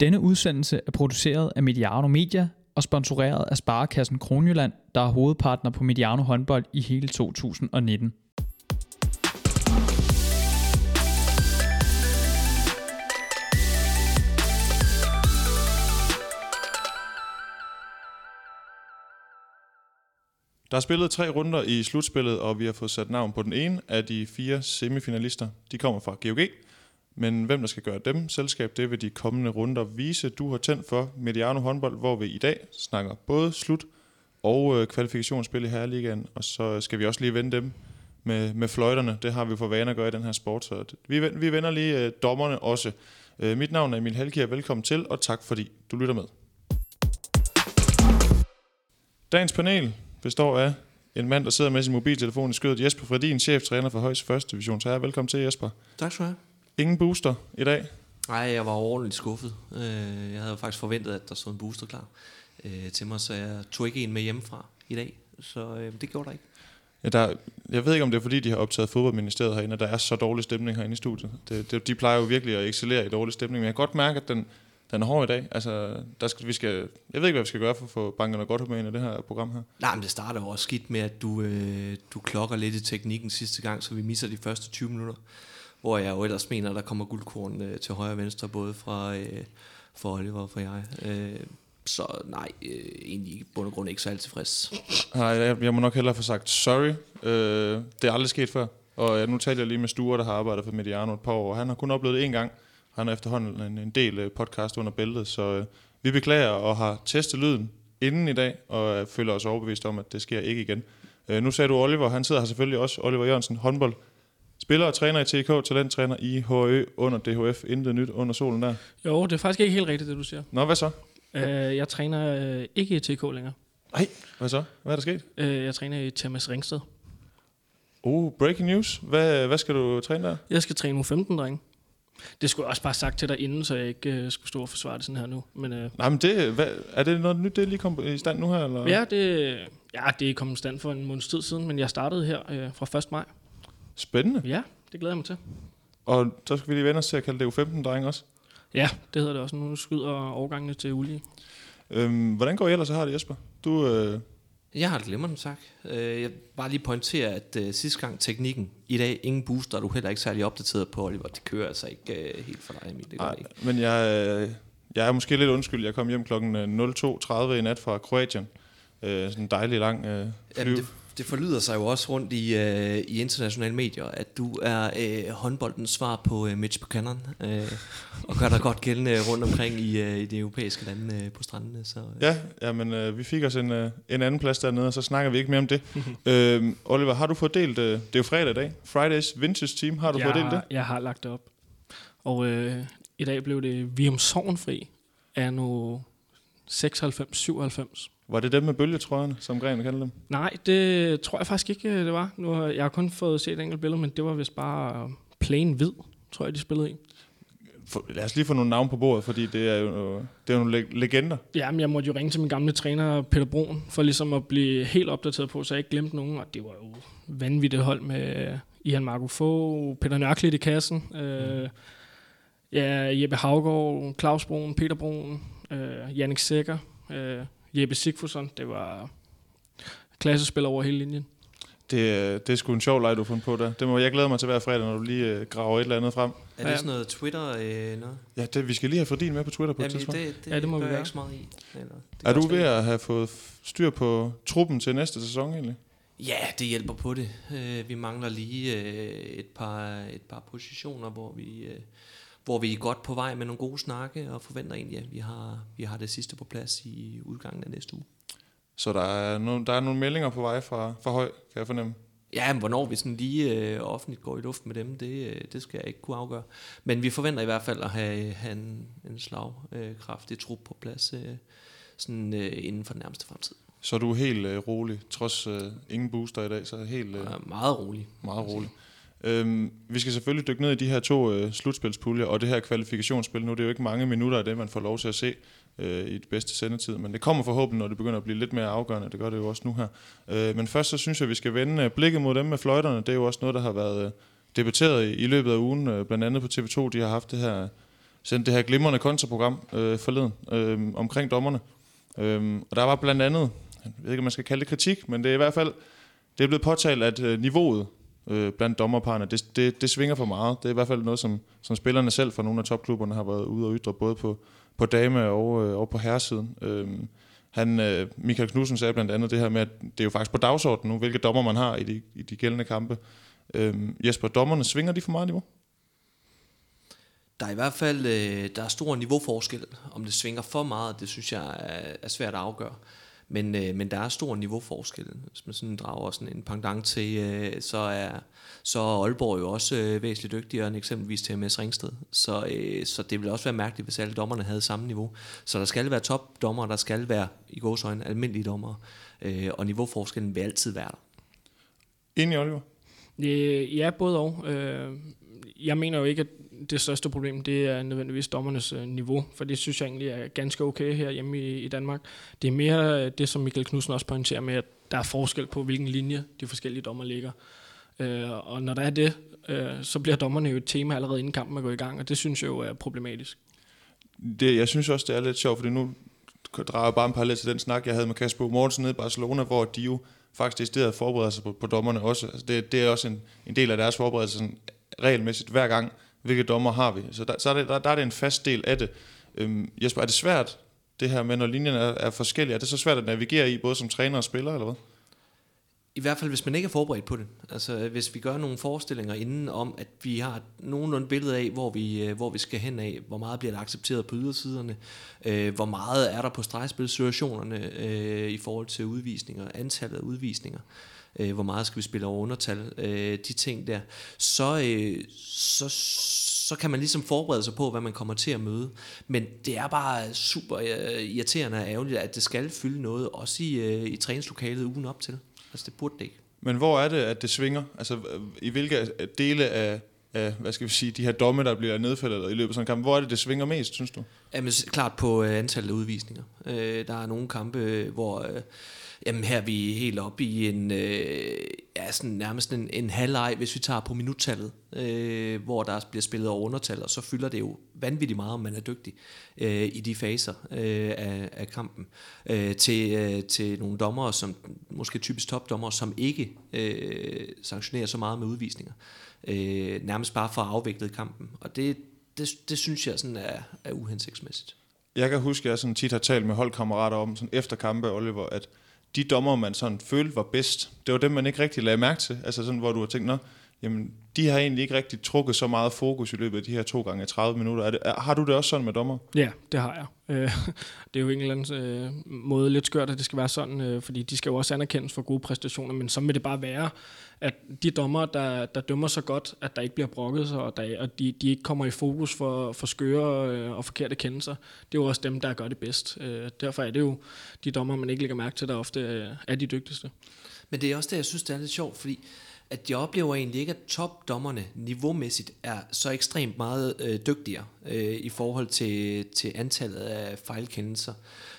Denne udsendelse er produceret af Mediano Media og sponsoreret af Sparekassen Kronjylland, der er hovedpartner på Mediano håndbold i hele 2019. Der er spillet tre runder i slutspillet, og vi har fået sat navn på den ene af de fire semifinalister. De kommer fra GOG, men hvem der skal gøre dem selskab, det vil de kommende runder vise. Du har tændt for Mediano håndbold, hvor vi i dag snakker både slut og øh, kvalifikationsspil i Herreligaen, og så skal vi også lige vende dem med, med fløjterne. Det har vi for vane at gøre i den her sport, så vi, vi vender lige øh, dommerne også. Øh, mit navn er Emil Halkier, velkommen til, og tak fordi du lytter med. Dagens panel består af en mand, der sidder med sin mobiltelefon i skødet. Jesper Fredin, cheftræner for Højs Første Division. Så her, velkommen til Jesper. Tak skal du have. Ingen booster i dag? Nej, jeg var ordentligt skuffet. Øh, jeg havde faktisk forventet, at der stod en booster klar øh, til mig, så jeg tog ikke en med hjemmefra i dag. Så øh, det gjorde der ikke. Ja, der, jeg ved ikke, om det er fordi, de har optaget fodboldministeriet herinde, og der er så dårlig stemning herinde i studiet. Det, det, de plejer jo virkelig at excellere i dårlig stemning, men jeg kan godt mærke, at den, den er hård i dag. Altså, der skal, vi skal, jeg ved ikke, hvad vi skal gøre for at få bankerne godt humør ind i det her program her. Nej, men det starter jo også skidt med, at du, øh, du klokker lidt i teknikken sidste gang, så vi misser de første 20 minutter. Hvor jeg jo ellers mener, der kommer guldkorn øh, til højre og venstre, både fra, øh, for Oliver og for jeg. Øh, så nej, øh, egentlig i bund og grund ikke så alt tilfreds. Nej, jeg, jeg må nok hellere få sagt sorry. Øh, det er aldrig sket før. Og nu taler jeg lige med Sture, der har arbejdet for Mediano et par år, han har kun oplevet det en gang. Han har efterhånden en, en del øh, podcast under bæltet, så øh, vi beklager og har testet lyden inden i dag, og øh, føler os overbevist om, at det sker ikke igen. Øh, nu sagde du Oliver, han sidder her selvfølgelig også, Oliver Jørgensen, håndbold. Spiller og træner i TK, talenttræner i HØ under DHF, intet nyt under solen der. Jo, det er faktisk ikke helt rigtigt, det du siger. Nå, hvad så? Uh, jeg træner uh, ikke i TK længere. Nej, hvad så? Hvad er der sket? Uh, jeg træner i Thomas Ringsted. Oh, breaking news. Hvad, hvad skal du træne der? Jeg skal træne U15, dreng. Det skulle jeg også bare sagt til dig inden, så jeg ikke uh, skulle stå og forsvare det sådan her nu. Men, uh, Nej, men det, hvad, er det noget nyt, det er lige kommet i stand nu her? Eller? Ja, det, ja, det er kommet i stand for en måneds tid siden, men jeg startede her uh, fra 1. maj. Spændende. Ja, det glæder jeg mig til. Og så skal vi lige vende os til at kalde det U15-dreng også. Ja, det hedder det også. Nu skyder overgangene til ulige. Øhm, hvordan går I ellers, så har det, Jesper? Du, øh... Jeg har det glimrende, tak. Jeg vil bare lige pointere, at uh, sidste gang teknikken, i dag ingen booster, du heller ikke særlig opdateret på, Oliver. Det kører altså ikke uh, helt for dig, Emil. Det Ej, ikke. Men jeg, øh, jeg er måske lidt undskyld. Jeg kom hjem klokken 02.30 i nat fra Kroatien. Øh, sådan en dejlig lang øh, flyv. Jamen, det, det forlyder sig jo også rundt i, øh, i internationale medier, at du er øh, håndboldens svar på øh, Mitch Buchanan, øh, og gør dig godt gældende rundt omkring i, øh, i de europæiske lande øh, på strandene. Så, øh. Ja, jamen, øh, vi fik os en, øh, en anden plads dernede, og så snakker vi ikke mere om det. øh, Oliver, har du fået delt, øh, det er jo fredag i dag, Fridays Vintage Team, har du jeg fået delt det? Jeg har lagt det op, og øh, i dag blev det Vium Sovnfri af nu 96-97. Var det dem med bølgetrøjerne, som Gren kaldte dem? Nej, det tror jeg faktisk ikke, det var. Nu har jeg har kun fået set et enkelt billede, men det var vist bare plain hvid, tror jeg, de spillede i. For, lad os lige få nogle navne på bordet, fordi det er jo, det er jo nogle legender. Ja, men jeg måtte jo ringe til min gamle træner, Peter Broen, for ligesom at blive helt opdateret på, så jeg ikke glemte nogen. Og det var jo vanvittigt hold med Ian Marco Fogh, Peter Nørklit i kassen, mm. øh, ja, Jeppe Havgaard, Claus Broen, Peter Broen, øh, Jannik Sækker, øh, Jeppe Sigfusson. Det var klassespiller over hele linjen. Det, det er sgu en sjov leg, du har fundet på der. Det må jeg glæde mig til hver fredag, når du lige øh, graver et eller andet frem. Er det sådan noget Twitter? Øh, noget? Ja, det, vi skal lige have Fredin med på Twitter på ja, et tidspunkt. Det, det, ja, det må vi gøre. ikke så meget i. Eller, det er du ved at have fået styr på truppen til næste sæson egentlig? Ja, det hjælper på det. Vi mangler lige et par, et par positioner, hvor vi, hvor vi er godt på vej med nogle gode snakke, og forventer egentlig, at vi har, vi har det sidste på plads i udgangen af næste uge. Så der er, no, der er nogle meldinger på vej fra, fra høj, kan jeg fornemme? Ja, men hvornår vi sådan lige øh, offentligt går i luft med dem, det, det skal jeg ikke kunne afgøre. Men vi forventer i hvert fald at have, have en, en slagkraftig øh, trup på plads øh, sådan, øh, inden for den nærmeste fremtid. Så du er helt øh, rolig, trods øh, ingen booster i dag, så helt... Øh, ja, meget rolig. Meget rolig. Øhm, vi skal selvfølgelig dykke ned i de her to øh, slutspilspuljer, og det her kvalifikationsspil. Nu det er jo ikke mange minutter af det, man får lov til at se øh, i det bedste sendetid, men det kommer forhåbentlig, når det begynder at blive lidt mere afgørende. Det gør det jo også nu her. Øh, men først så synes jeg, at vi skal vende øh, blikket mod dem med fløjterne. Det er jo også noget, der har været øh, debatteret i, i løbet af ugen, øh, blandt andet på TV2. De har haft det her sendt det her glimrende kontraprogram øh, forleden øh, omkring dommerne. Øh, og der var blandt andet, jeg ved ikke, om man skal kalde det kritik, men det er i hvert fald, det er blevet påtalt, at øh, niveauet øh, blandt dommerparerne, det, det, det svinger for meget. Det er i hvert fald noget, som, som spillerne selv fra nogle af topklubberne har været ude og ytre, både på, på dame- og, øh, og på herresiden. Øh, han, øh, Michael Knudsen sagde blandt andet det her med, at det er jo faktisk på dagsordenen nu, hvilke dommer man har i de, i de gældende kampe. Øh, Jesper, dommerne, svinger de for meget niveau? Der er i hvert fald øh, der er stor niveauforskel. Om det svinger for meget, det synes jeg er, er svært at afgøre. Men, øh, men der er stor niveauforskel. Hvis man sådan drager sådan en pendant til, øh, så, er, så er Aalborg jo også øh, væsentligt dygtigere end eksempelvis til MS Ringsted. Så, øh, så det ville også være mærkeligt, hvis alle dommerne havde samme niveau. Så der skal være topdommer, der skal være i gåsøjne almindelige dommer. Øh, og niveauforskellen vil altid være der. Enig, Oliver? Øh, ja, både og. Øh, jeg mener jo ikke, at det største problem, det er nødvendigvis dommernes øh, niveau, for det synes jeg egentlig er ganske okay her hjemme i, i Danmark. Det er mere øh, det, som Michael Knudsen også pointerer med, at der er forskel på, hvilken linje de forskellige dommer ligger. Øh, og når der er det, øh, så bliver dommerne jo et tema allerede inden kampen er gået i gang, og det synes jeg jo er problematisk. Det, jeg synes også, det er lidt sjovt, fordi nu drager jeg bare en parallel til den snak, jeg havde med Kasper Mortensen nede i Barcelona, hvor de jo faktisk i stedet forbereder sig på, på dommerne også. Altså det, det er også en, en del af deres forberedelse sådan, regelmæssigt hver gang, hvilke dommer har vi. Så der, så er det, der, der er det en fast del af det. Øhm, Jesper, er det svært, det her med, når linjerne er, er forskellige? Er det så svært at navigere i, både som træner og spiller, eller hvad? I hvert fald, hvis man ikke er forberedt på det. Altså, hvis vi gør nogle forestillinger inden om, at vi har nogenlunde billede af, hvor vi, øh, hvor vi skal hen af, hvor meget bliver der accepteret på ydersiderne, øh, hvor meget er der på stregspilsituationerne øh, i forhold til udvisninger, antallet af udvisninger, øh, hvor meget skal vi spille over undertal, øh, de ting der, så, øh, så, så kan man ligesom forberede sig på, hvad man kommer til at møde. Men det er bare super øh, irriterende og ærgerligt, at det skal fylde noget, også i, øh, i træningslokalet ugen op til. Altså det burde det ikke. Men hvor er det, at det svinger? Altså i hvilke dele af, af hvad skal vi sige, de her domme, der bliver nedfældet i løbet af sådan en kamp, hvor er det, det svinger mest, synes du? Jamen klart på øh, antallet af udvisninger. Øh, der er nogle kampe, hvor... Øh, Jamen her er vi helt oppe i en, øh, ja, sådan nærmest en, en halvleg, hvis vi tager på minuttallet, øh, hvor der bliver spillet over undertal, og så fylder det jo vanvittigt meget, om man er dygtig øh, i de faser øh, af, af kampen. Øh, til, øh, til nogle dommere, som måske typisk topdommere, som ikke øh, sanktionerer så meget med udvisninger. Øh, nærmest bare for at afvikle kampen. Og det, det, det synes jeg sådan er, er uhensigtsmæssigt. Jeg kan huske, at jeg sådan tit har talt med holdkammerater om sådan efter kampe, Oliver, at de dommer, man sådan følte var bedst, det var dem, man ikke rigtig lagde mærke til. Altså sådan, hvor du har tænkt, nå, jamen, de har egentlig ikke rigtig trukket så meget fokus i løbet af de her to gange 30 minutter. Er det, er, har du det også sådan med dommer? Ja, det har jeg. Øh, det er jo en eller anden øh, måde lidt skørt, at det skal være sådan, øh, fordi de skal jo også anerkendes for gode præstationer, men så vil det bare være, at de dommer, der, der dømmer så godt, at der ikke bliver brokket sig, og, der, og de, de ikke kommer i fokus for, for skøre øh, og forkerte kendelser, det er jo også dem, der gør det bedst. Øh, derfor er det jo de dommer, man ikke lægger mærke til, der ofte øh, er de dygtigste. Men det er også det, jeg synes, det er lidt sjovt, fordi at jeg oplever egentlig ikke, at topdommerne niveaumæssigt er så ekstremt meget øh, dygtigere øh, i forhold til, til antallet af fejlkendelser,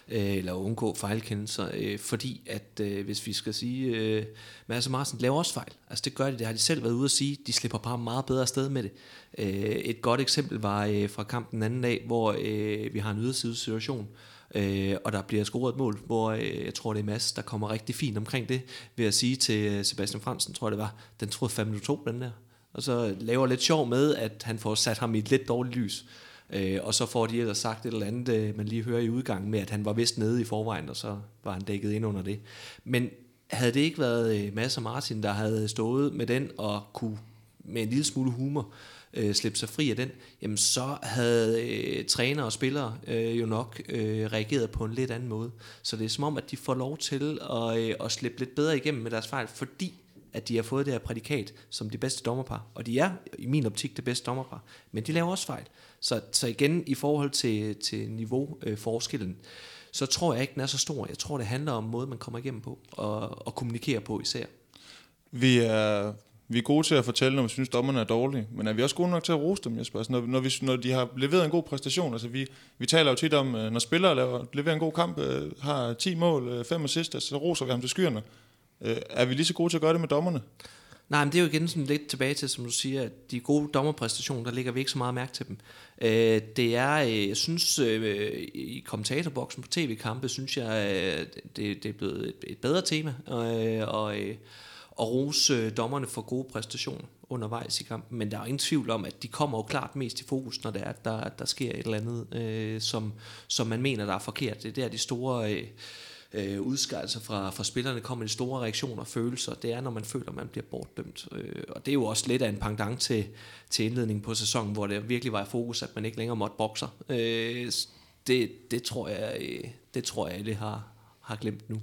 øh, eller undgå fejlkendelser, øh, fordi at, øh, hvis vi skal sige, øh, Mads og Marsen laver også fejl. Altså det gør de, det har de selv været ude at sige, de slipper bare meget bedre sted med det. Øh, et godt eksempel var øh, fra kampen den anden dag, hvor øh, vi har en yderside situation, Øh, og der bliver scoret et mål, hvor øh, jeg tror, det er Mads, der kommer rigtig fint omkring det, ved at sige til øh, Sebastian Fransen, tror jeg det var, den troede 5 minutter 2, den der. Og så laver lidt sjov med, at han får sat ham i et lidt dårligt lys. Øh, og så får de ellers sagt et eller andet, øh, man lige hører i udgangen med, at han var vist nede i forvejen, og så var han dækket ind under det. Men havde det ikke været øh, Mads og Martin, der havde stået med den og kunne med en lille smule humor øh, Øh, slippe sig fri af den, jamen så havde øh, træner og spillere øh, jo nok øh, reageret på en lidt anden måde. Så det er som om, at de får lov til at, øh, at slippe lidt bedre igennem med deres fejl, fordi at de har fået det her prædikat som de bedste dommerpar. Og de er i min optik det bedste dommerpar. Men de laver også fejl. Så, så igen, i forhold til, til niveauforskellen, øh, så tror jeg ikke, den er så stor. Jeg tror, det handler om måden, man kommer igennem på, og, og kommunikerer på især. Vi er vi er gode til at fortælle, når vi synes, dommerne er dårlige, men er vi også gode nok til at rose dem, Jesper? Altså, når, når, vi, når de har leveret en god præstation, altså vi, vi taler jo tit om, øh, når spillere laver, leverer en god kamp, øh, har 10 mål, øh, 5 assist, altså, så roser vi ham til skyerne. Er vi lige så gode til at gøre det med dommerne? Nej, men det er jo igen sådan lidt tilbage til, som du siger, at de gode dommerpræstationer, der ligger vi ikke så meget mærke til dem. Øh, det er, jeg synes, øh, i kommentatorboksen på tv-kampe, synes jeg, øh, det, det er blevet et, et bedre tema, øh, og, øh, og rose øh, dommerne for gode præstationer undervejs i kampen, men der er ingen tvivl om, at de kommer jo klart mest i fokus, når det er, at der, der sker et eller andet, øh, som, som man mener, der er forkert. Det er der, de store... Øh, øh, udskejelser fra, fra spillerne kommer de store reaktioner og følelser. Det er, når man føler, at man bliver bortdømt. Øh, og det er jo også lidt af en pendant til, til indledningen på sæsonen, hvor det virkelig var i fokus, at man ikke længere måtte bokse. Øh, det, det, tror jeg, øh, det tror jeg, alle har, har glemt nu.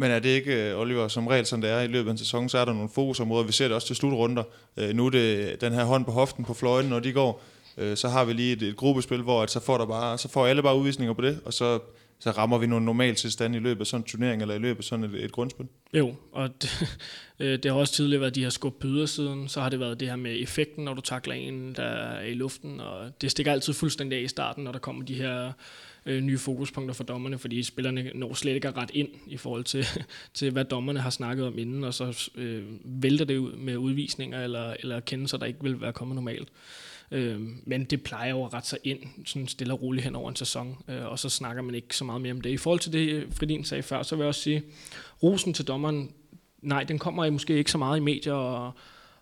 Men er det ikke, øh, Oliver, som regel, som det er i løbet af en sæson, så er der nogle fokusområder. Vi ser det også til slutrunder. Øh, nu er det den her hånd på hoften på fløjten, når de går. Øh, så har vi lige et, et gruppespil, hvor at så, får der bare, så får alle bare udvisninger på det, og så så rammer vi nogle normal tilstand i løbet af sådan en turnering, eller i løbet af sådan et, et grundspil. Jo, og det, øh, det har også tidligere været de her skub på ydersiden, så har det været det her med effekten, når du takler en, der er i luften, og det stikker altid fuldstændig af i starten, når der kommer de her øh, nye fokuspunkter for dommerne, fordi spillerne når slet ikke ret ind i forhold til, til hvad dommerne har snakket om inden, og så øh, vælter det ud med udvisninger eller, eller kendelser, der ikke vil være kommet normalt. Øh, men det plejer jo at rette sig ind sådan stille og roligt hen over en sæson, øh, og så snakker man ikke så meget mere om det. I forhold til det, øh, Fridin sagde før, så vil jeg også sige, rosen til dommeren, nej, den kommer måske ikke så meget i medier og,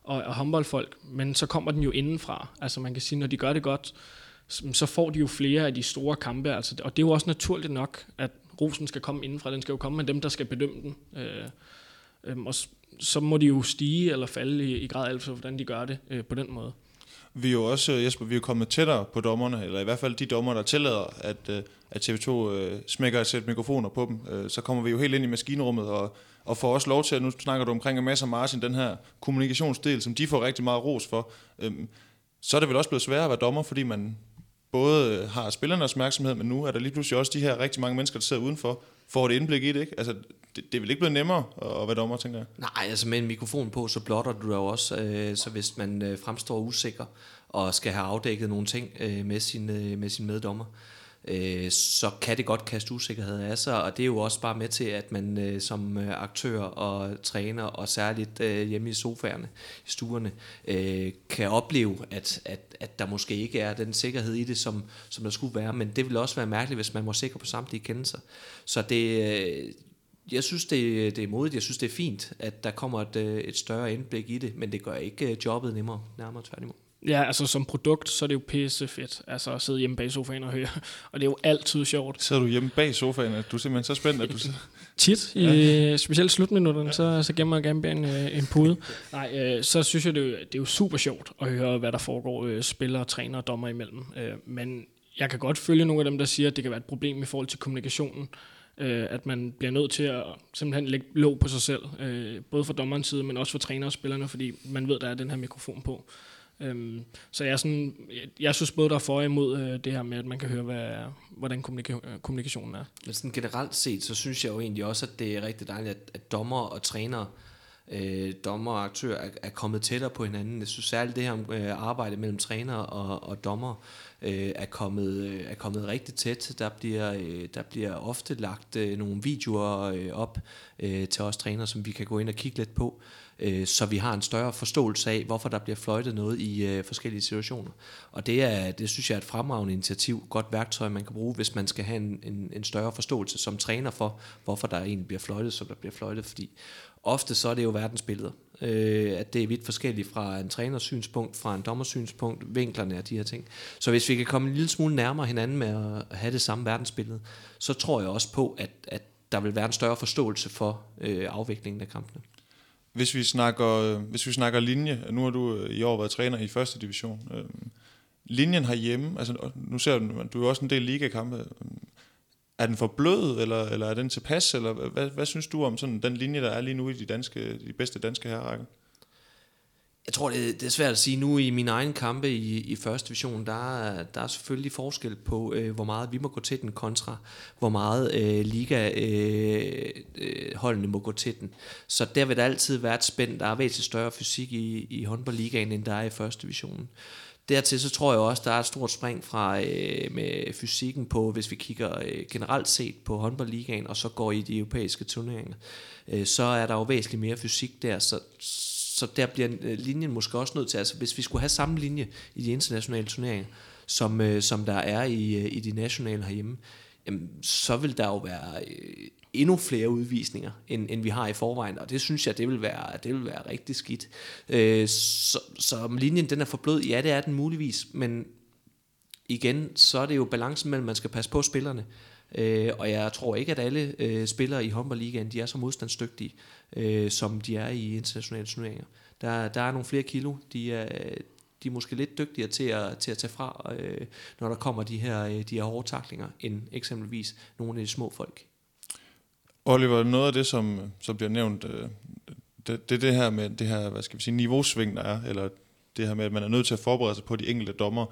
og, og håndboldfolk, men så kommer den jo indenfra. Altså man kan sige, når de gør det godt, så får de jo flere af de store kampe, altså, og det er jo også naturligt nok, at rosen skal komme indenfra, den skal jo komme med dem, der skal bedømme den. Øh, øh, og så må de jo stige eller falde i, i grad, altså hvordan de gør det øh, på den måde. Vi er jo også, øh, Jesper, vi er kommet tættere på dommerne, eller i hvert fald de dommer, der tillader, at, øh, at TV2 øh, smækker et sæt mikrofoner på dem. Øh, så kommer vi jo helt ind i maskinrummet og, og får også lov til, at nu snakker du omkring Mads og Martin, den her kommunikationsdel, som de får rigtig meget ros for. Øh, så er det vel også blevet sværere at være dommer, fordi man både øh, har spillernes opmærksomhed, men nu er der lige pludselig også de her rigtig mange mennesker, der sidder udenfor, får et indblik i det, ikke? Altså, det, det er vel ikke blevet nemmere at være dommer, tænker jeg? Nej, altså med en mikrofon på, så blotter du dig også, øh, så hvis man øh, fremstår usikker og skal have afdækket nogle ting øh, med, sin, øh, med sin meddommer, øh, Øh, så kan det godt kaste usikkerhed af sig, og det er jo også bare med til, at man øh, som øh, aktør og træner, og særligt øh, hjemme i sofaerne, i stuerne, øh, kan opleve, at, at, at der måske ikke er den sikkerhed i det, som, som der skulle være, men det vil også være mærkeligt, hvis man må sikker på samtlige kendelser. Så det, øh, jeg synes, det, det er modigt. Jeg synes, det er fint, at der kommer et, øh, et større indblik i det, men det gør ikke jobbet nemmere, nærmere tværtimod. Ja, altså som produkt, så er det jo pisse fedt, altså at sidde hjemme bag sofaen og høre, og det er jo altid sjovt. Sidder du hjemme bag sofaen, at du er simpelthen så spændt, at du sidder... Tit, i ja. specielt slutminutterne, ja. så, så gemmer jeg gerne bag en, øh, en pude. Nej, øh, så synes jeg, det er, jo, det er jo super sjovt at høre, hvad der foregår øh, spillere, træner og dommer imellem. Øh, men jeg kan godt følge nogle af dem, der siger, at det kan være et problem i forhold til kommunikationen øh, at man bliver nødt til at simpelthen lægge låg på sig selv, øh, både fra dommerens side, men også for træner og spillerne, fordi man ved, der er den her mikrofon på. Øhm, så jeg, er sådan, jeg, jeg synes både, der er for og imod øh, det her med, at man kan høre, hvad, hvordan kommunika- kommunikationen er. Men sådan generelt set, så synes jeg jo egentlig også, at det er rigtig dejligt, at, at dommer og trænere øh, dommer og aktør er, er kommet tættere på hinanden. Jeg synes særligt det her øh, arbejde mellem træner og, og dommer øh, er, kommet, øh, er kommet rigtig tæt. Der bliver, øh, der bliver ofte lagt øh, nogle videoer øh, op øh, til os trænere, som vi kan gå ind og kigge lidt på, øh, så vi har en større forståelse af, hvorfor der bliver fløjtet noget i øh, forskellige situationer. Og det, er, det synes jeg er et fremragende initiativ, godt værktøj, man kan bruge, hvis man skal have en, en, en større forståelse som træner for, hvorfor der egentlig bliver fløjtet, som der bliver fløjtet. Fordi ofte så er det jo verdensbilleder. Øh, at det er vidt forskelligt fra en træners synspunkt, fra en dommers synspunkt, vinklerne af de her ting. Så hvis vi kan komme en lille smule nærmere hinanden med at have det samme verdensbillede, så tror jeg også på, at, at der vil være en større forståelse for øh, afviklingen af kampene. Hvis vi snakker, hvis vi snakker linje, nu har du øh, i år været træner i første division. Øh, linjen herhjemme, altså nu ser du, du er også en del ligakampe øhm, er den for blød, eller, eller er den tilpas, eller hvad, hvad synes du om sådan den linje, der er lige nu i de, danske, de bedste danske herrerækker? Jeg tror, det, det er svært at sige nu i min egen kampe i, i første division, der, der er selvfølgelig forskel på, øh, hvor meget vi må gå til den kontra, hvor meget øh, liga-holdene øh, øh må gå til den. Så der vil der altid være et spænd. Der er væsentligt større fysik i, i håndboldligaen, end der er i første division. Dertil så tror jeg også, der er et stort spring fra øh, med fysikken på, hvis vi kigger øh, generelt set på håndboldligaen, og så går i de europæiske turneringer, øh, så er der jo væsentligt mere fysik der, så, så der bliver øh, linjen måske også nødt til, altså hvis vi skulle have samme linje i de internationale turneringer, som, øh, som der er i, øh, i de nationale herhjemme, jamen, så vil der jo være øh, endnu flere udvisninger, end, end vi har i forvejen, og det synes jeg, det vil være, det vil være rigtig skidt. Øh, så, så om linjen den er for blød, ja, det er den muligvis, men igen, så er det jo balancen mellem, man skal passe på spillerne, øh, og jeg tror ikke, at alle øh, spillere i håndboldligaen, de er så modstandsdygtige, øh, som de er i internationale turneringer. Der, der er nogle flere kilo, de er, de er måske lidt dygtigere til at, til at tage fra, øh, når der kommer de her, øh, de her hårde taklinger, end eksempelvis nogle af de små folk. Oliver, noget af det, som, som bliver nævnt, øh, det, det er det her med det her, hvad skal vi sige, niveausving, der er, eller det her med, at man er nødt til at forberede sig på de enkelte dommer.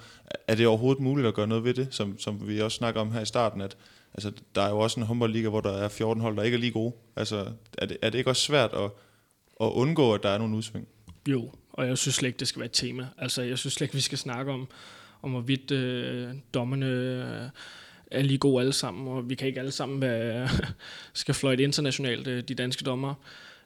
Er det overhovedet muligt at gøre noget ved det, som, som vi også snakker om her i starten, at altså, der er jo også en håndboldliga, hvor der er 14 hold, der ikke er lige gode. Altså, er det, er det ikke også svært at, at undgå, at der er nogle udsving? Jo, og jeg synes slet ikke, det skal være et tema. Altså, jeg synes slet ikke, vi skal snakke om, om hvorvidt øh, dommerne øh, er lige gode alle sammen, og vi kan ikke alle sammen være, skal fløjte internationalt, øh, de danske dommer.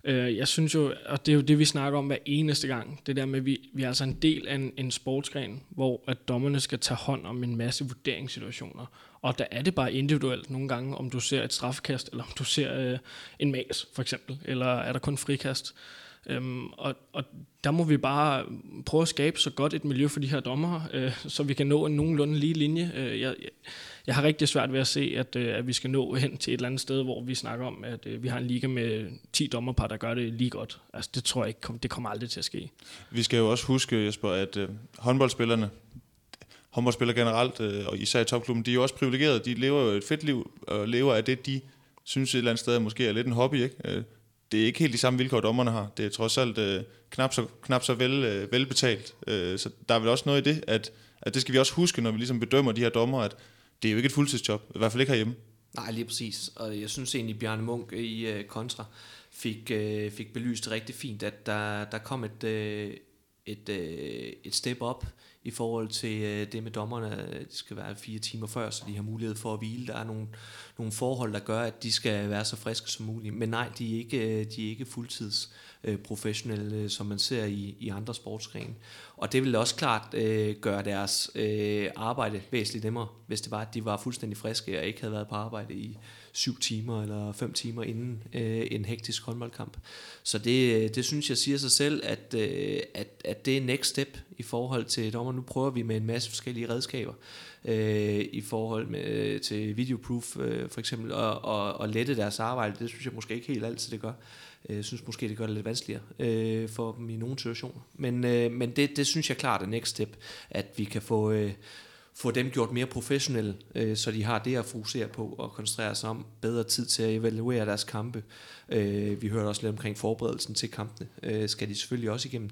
Øh, jeg synes jo, og det er jo det, vi snakker om hver eneste gang, det der med, at vi, vi er altså en del af en, en sportsgren, hvor at dommerne skal tage hånd om en masse vurderingssituationer. Og der er det bare individuelt nogle gange, om du ser et straffekast, eller om du ser øh, en mas, for eksempel, eller er der kun frikast. Øhm, og, og der må vi bare prøve at skabe så godt et miljø for de her dommer, øh, så vi kan nå en nogenlunde lige linje. Øh, jeg, jeg jeg har rigtig svært ved at se, at, øh, at vi skal nå hen til et eller andet sted, hvor vi snakker om, at øh, vi har en liga med 10 dommerpar, der gør det lige godt. Altså, det tror jeg ikke, det kommer aldrig til at ske. Vi skal jo også huske, Jesper, at øh, håndboldspillerne, håndboldspillere generelt, øh, og især i topklubben, de er jo også privilegerede. De lever jo et fedt liv, og lever af det, de synes et eller andet sted måske er lidt en hobby. Ikke? Øh, det er ikke helt de samme vilkår, dommerne har. Det er trods alt øh, knap så, knap så vel, øh, velbetalt. Øh, så der er vel også noget i det, at, at det skal vi også huske, når vi ligesom bedømmer de her dommer, at det er jo ikke et fuldtidsjob, i hvert fald ikke herhjemme. Nej, lige præcis. Og jeg synes egentlig, Bjarne Munk i øh, Kontra fik, øh, fik belyst rigtig fint, at der, der kom et, øh, et, øh, et step op i forhold til øh, det med dommerne. Øh, det skal være fire timer før, så de har mulighed for at hvile. Der er nogle, nogle forhold, der gør, at de skal være så friske som muligt. Men nej, de er ikke, øh, de er ikke fuldtids øh, professionelle, øh, som man ser i, i andre sportsgrene. Og det vil også klart øh, gøre deres øh, arbejde væsentligt nemmere, hvis det var, at de var fuldstændig friske og ikke havde været på arbejde i syv timer eller fem timer inden øh, en hektisk håndboldkamp. Så det, øh, det synes jeg siger sig selv, at, øh, at, at det er next step i forhold til dommer. Nu prøver vi med en masse forskellige redskaber øh, i forhold med, øh, til videoproof øh, for eksempel, og, og, og lette deres arbejde. Det synes jeg måske ikke helt altid, det gør. Jeg synes måske, det gør det lidt vanskeligere øh, for dem i nogle situationer. Men, øh, men det, det synes jeg klart er next step, at vi kan få, øh, få dem gjort mere professionelle, øh, så de har det at fokusere på og koncentrere sig om bedre tid til at evaluere deres kampe. Øh, vi hørte også lidt omkring forberedelsen til kampene. Øh, skal de selvfølgelig også igennem,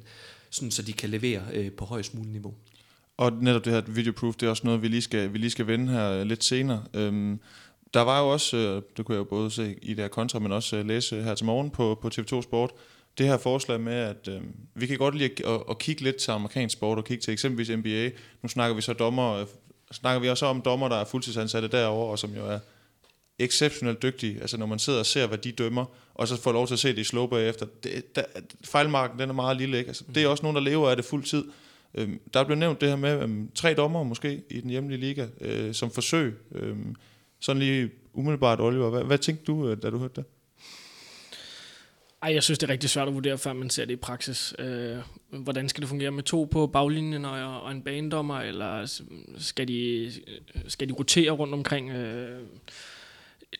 sådan, så de kan levere øh, på højst muligt niveau. Og netop det her videoproof, det er også noget, vi lige skal, vi lige skal vende her øh, lidt senere. Øhm, der var jo også, øh, det kunne jeg jo både se i der kontra, men også øh, læse her til morgen på, på TV2 Sport, det her forslag med, at øh, vi kan godt lide at, at, at kigge lidt til amerikansk sport og kigge til eksempelvis NBA. Nu snakker vi så dommer, øh, snakker vi også om dommer, der er fuldtidsansatte derovre, og som jo er exceptionelt dygtige. Altså når man sidder og ser, hvad de dømmer, og så får lov til at se det i slow efter. Det, der, fejlmarken, den er meget lille. Ikke? Altså, det er også nogen, der lever af det fuld tid. Øhm, der blev nævnt det her med øhm, tre dommer måske i den hjemlige liga øh, som forsøg. Øhm, sådan lige umiddelbart, Oliver. Hvad, hvad tænkte du, øh, da du hørte det? Ej, jeg synes, det er rigtig svært at vurdere, før man ser det i praksis. Øh, hvordan skal det fungere med to på baglinjen og, og en banedommer, eller skal de, skal de rotere rundt omkring? Øh,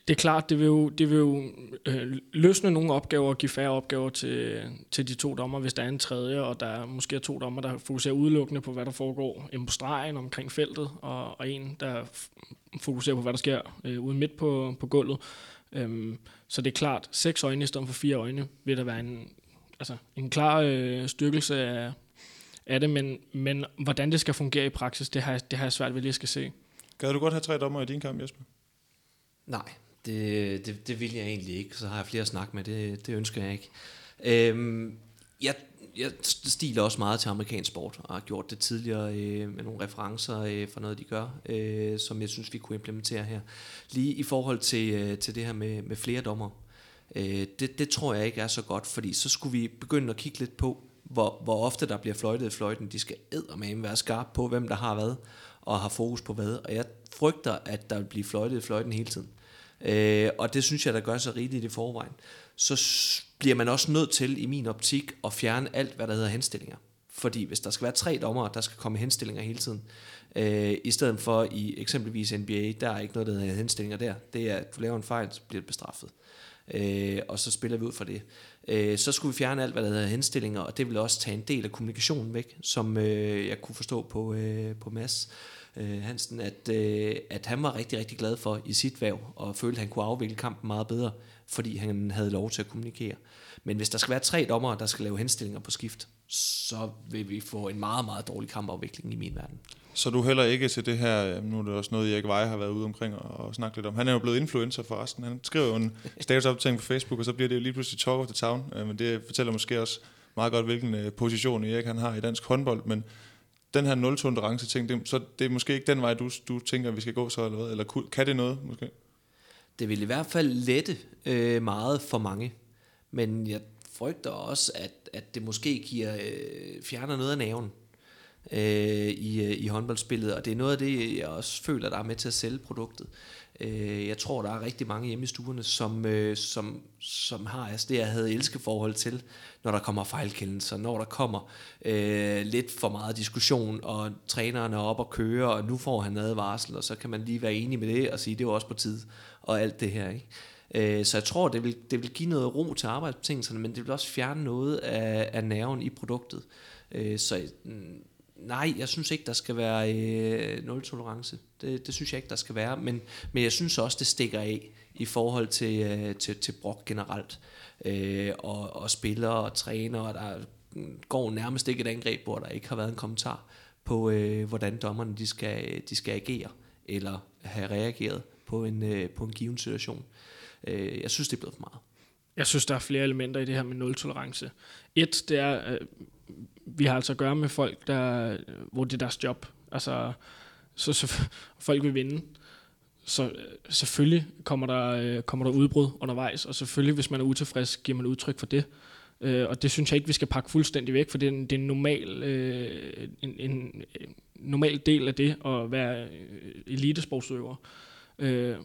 det er klart, det vil jo, det vil jo øh, løsne nogle opgaver og give færre opgaver til, til de to dommer, hvis der er en tredje, og der er måske er to dommer, der fokuserer udelukkende på, hvad der foregår inde på stregen omkring feltet, og, og en, der fokuserer på, hvad der sker øh, ude midt på, på gulvet. Øhm, så det er klart, seks øjne i stedet for fire øjne vil der være en, altså, en klar øh, styrkelse af, af det, men, men hvordan det skal fungere i praksis, det har, jeg, det har jeg svært ved lige at skal se. Gad du godt have tre dommer i din kamp, Jesper? Nej, det, det, det vil jeg egentlig ikke. Så har jeg flere at snakke med, det, det ønsker jeg ikke. Øhm, jeg, jeg stiler også meget til amerikansk sport, og har gjort det tidligere øh, med nogle referencer øh, for noget, de gør, øh, som jeg synes, vi kunne implementere her. Lige i forhold til, øh, til det her med, med flere dommer. Øh, det, det tror jeg ikke er så godt, fordi så skulle vi begynde at kigge lidt på, hvor, hvor ofte der bliver fløjtet i fløjten. De skal eddermame være skarpe på, hvem der har hvad, og har fokus på hvad. Og jeg frygter, at der vil blive fløjtet i fløjten hele tiden. Øh, og det synes jeg, der gør sig rigeligt i forvejen. Så bliver man også nødt til, i min optik, at fjerne alt, hvad der hedder henstillinger. Fordi hvis der skal være tre dommere, der skal komme henstillinger hele tiden, øh, i stedet for i eksempelvis NBA, der er ikke noget, der hedder henstillinger der. Det er, at du laver en fejl, så bliver du bestraffet. Øh, og så spiller vi ud fra det. Øh, så skulle vi fjerne alt, hvad der hedder henstillinger, og det vil også tage en del af kommunikationen væk, som øh, jeg kunne forstå på, øh, på Mads øh, Hansen, at, øh, at han var rigtig, rigtig glad for i sit væv, og følte, at han kunne afvikle kampen meget bedre, fordi han havde lov til at kommunikere. Men hvis der skal være tre dommere, der skal lave henstillinger på skift, så vil vi få en meget, meget dårlig kampafvikling i min verden. Så du heller ikke til det her, øh, nu er det også noget, Erik Veje har været ude omkring og, og snakket lidt om. Han er jo blevet influencer forresten. Han skriver jo en statusopdatering på Facebook, og så bliver det jo lige pludselig talk of the town. Øh, Men det fortæller måske også meget godt, hvilken øh, position Erik han har i dansk håndbold. Men den her nul-tolerance ting, det, så det er måske ikke den vej, du, du tænker, vi skal gå så, eller hvad? Eller kan det noget, måske? Det vil i hvert fald lette øh, meget for mange. Men jeg frygter også, at, at det måske giver, øh, fjerner noget af naven øh, i, øh, i håndboldspillet. Og det er noget af det, jeg også føler, der er med til at sælge produktet. Øh, jeg tror, der er rigtig mange hjemme i stuerne, som, øh, som, som har altså det, jeg havde elskeforhold til, når der kommer fejlkendelser, når der kommer øh, lidt for meget diskussion, og træneren er op og køre, og nu får han advarsel, og så kan man lige være enig med det og sige, det var også på tid, og alt det her. Ikke? Øh, så jeg tror, det vil, det vil give noget ro til arbejdsbetingelserne, men det vil også fjerne noget af, af nerven i produktet. Øh, så mm, nej, jeg synes ikke, der skal være øh, nul-tolerance. Det, det synes jeg ikke, der skal være. Men, men jeg synes også, det stikker af i forhold til, øh, til, til brok generelt. Øh, og, og spillere og trænere, der går nærmest ikke et angreb, hvor der ikke har været en kommentar på, øh, hvordan dommerne de skal, de skal agere, eller have reageret på en, øh, på en given situation. Øh, jeg synes, det er blevet for meget. Jeg synes, der er flere elementer i det her med nul-tolerance. Et, det er, øh, vi har altså at gøre med folk, der, øh, hvor det er deres job. Altså, så, så folk vil vinde. Så øh, selvfølgelig kommer der, øh, kommer der udbrud undervejs, og selvfølgelig, hvis man er utilfreds, giver man udtryk for det. Øh, og det synes jeg ikke, vi skal pakke fuldstændig væk, for det er en, det er en, normal, øh, en, en, en normal del af det at være elitesportsøver. Øh, Øh,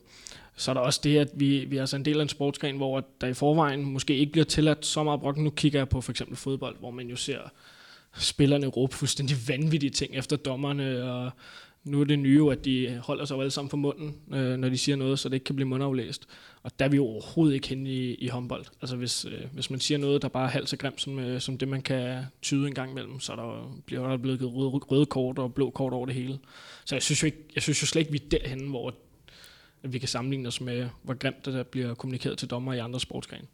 så er der også det, at vi, vi er altså en del af en sportsgren, hvor der i forvejen måske ikke bliver tilladt så meget brok. Nu kigger jeg på for eksempel fodbold, hvor man jo ser spillerne råbe fuldstændig vanvittige ting efter dommerne, og nu er det nye jo, at de holder sig jo alle sammen for munden, øh, når de siger noget, så det ikke kan blive mundaflæst. Og der er vi jo overhovedet ikke henne i, i håndbold. Altså hvis, øh, hvis man siger noget, der bare er halvt så grimt som, øh, som det, man kan tyde en gang imellem, så der, bliver der blevet givet røde, røde kort og blå kort over det hele. Så jeg synes jo, ikke, jeg synes jo slet ikke, vi er derhenne, hvor at vi kan sammenligne os med, hvor grimt det der bliver kommunikeret til dommer i andre sportsgrene.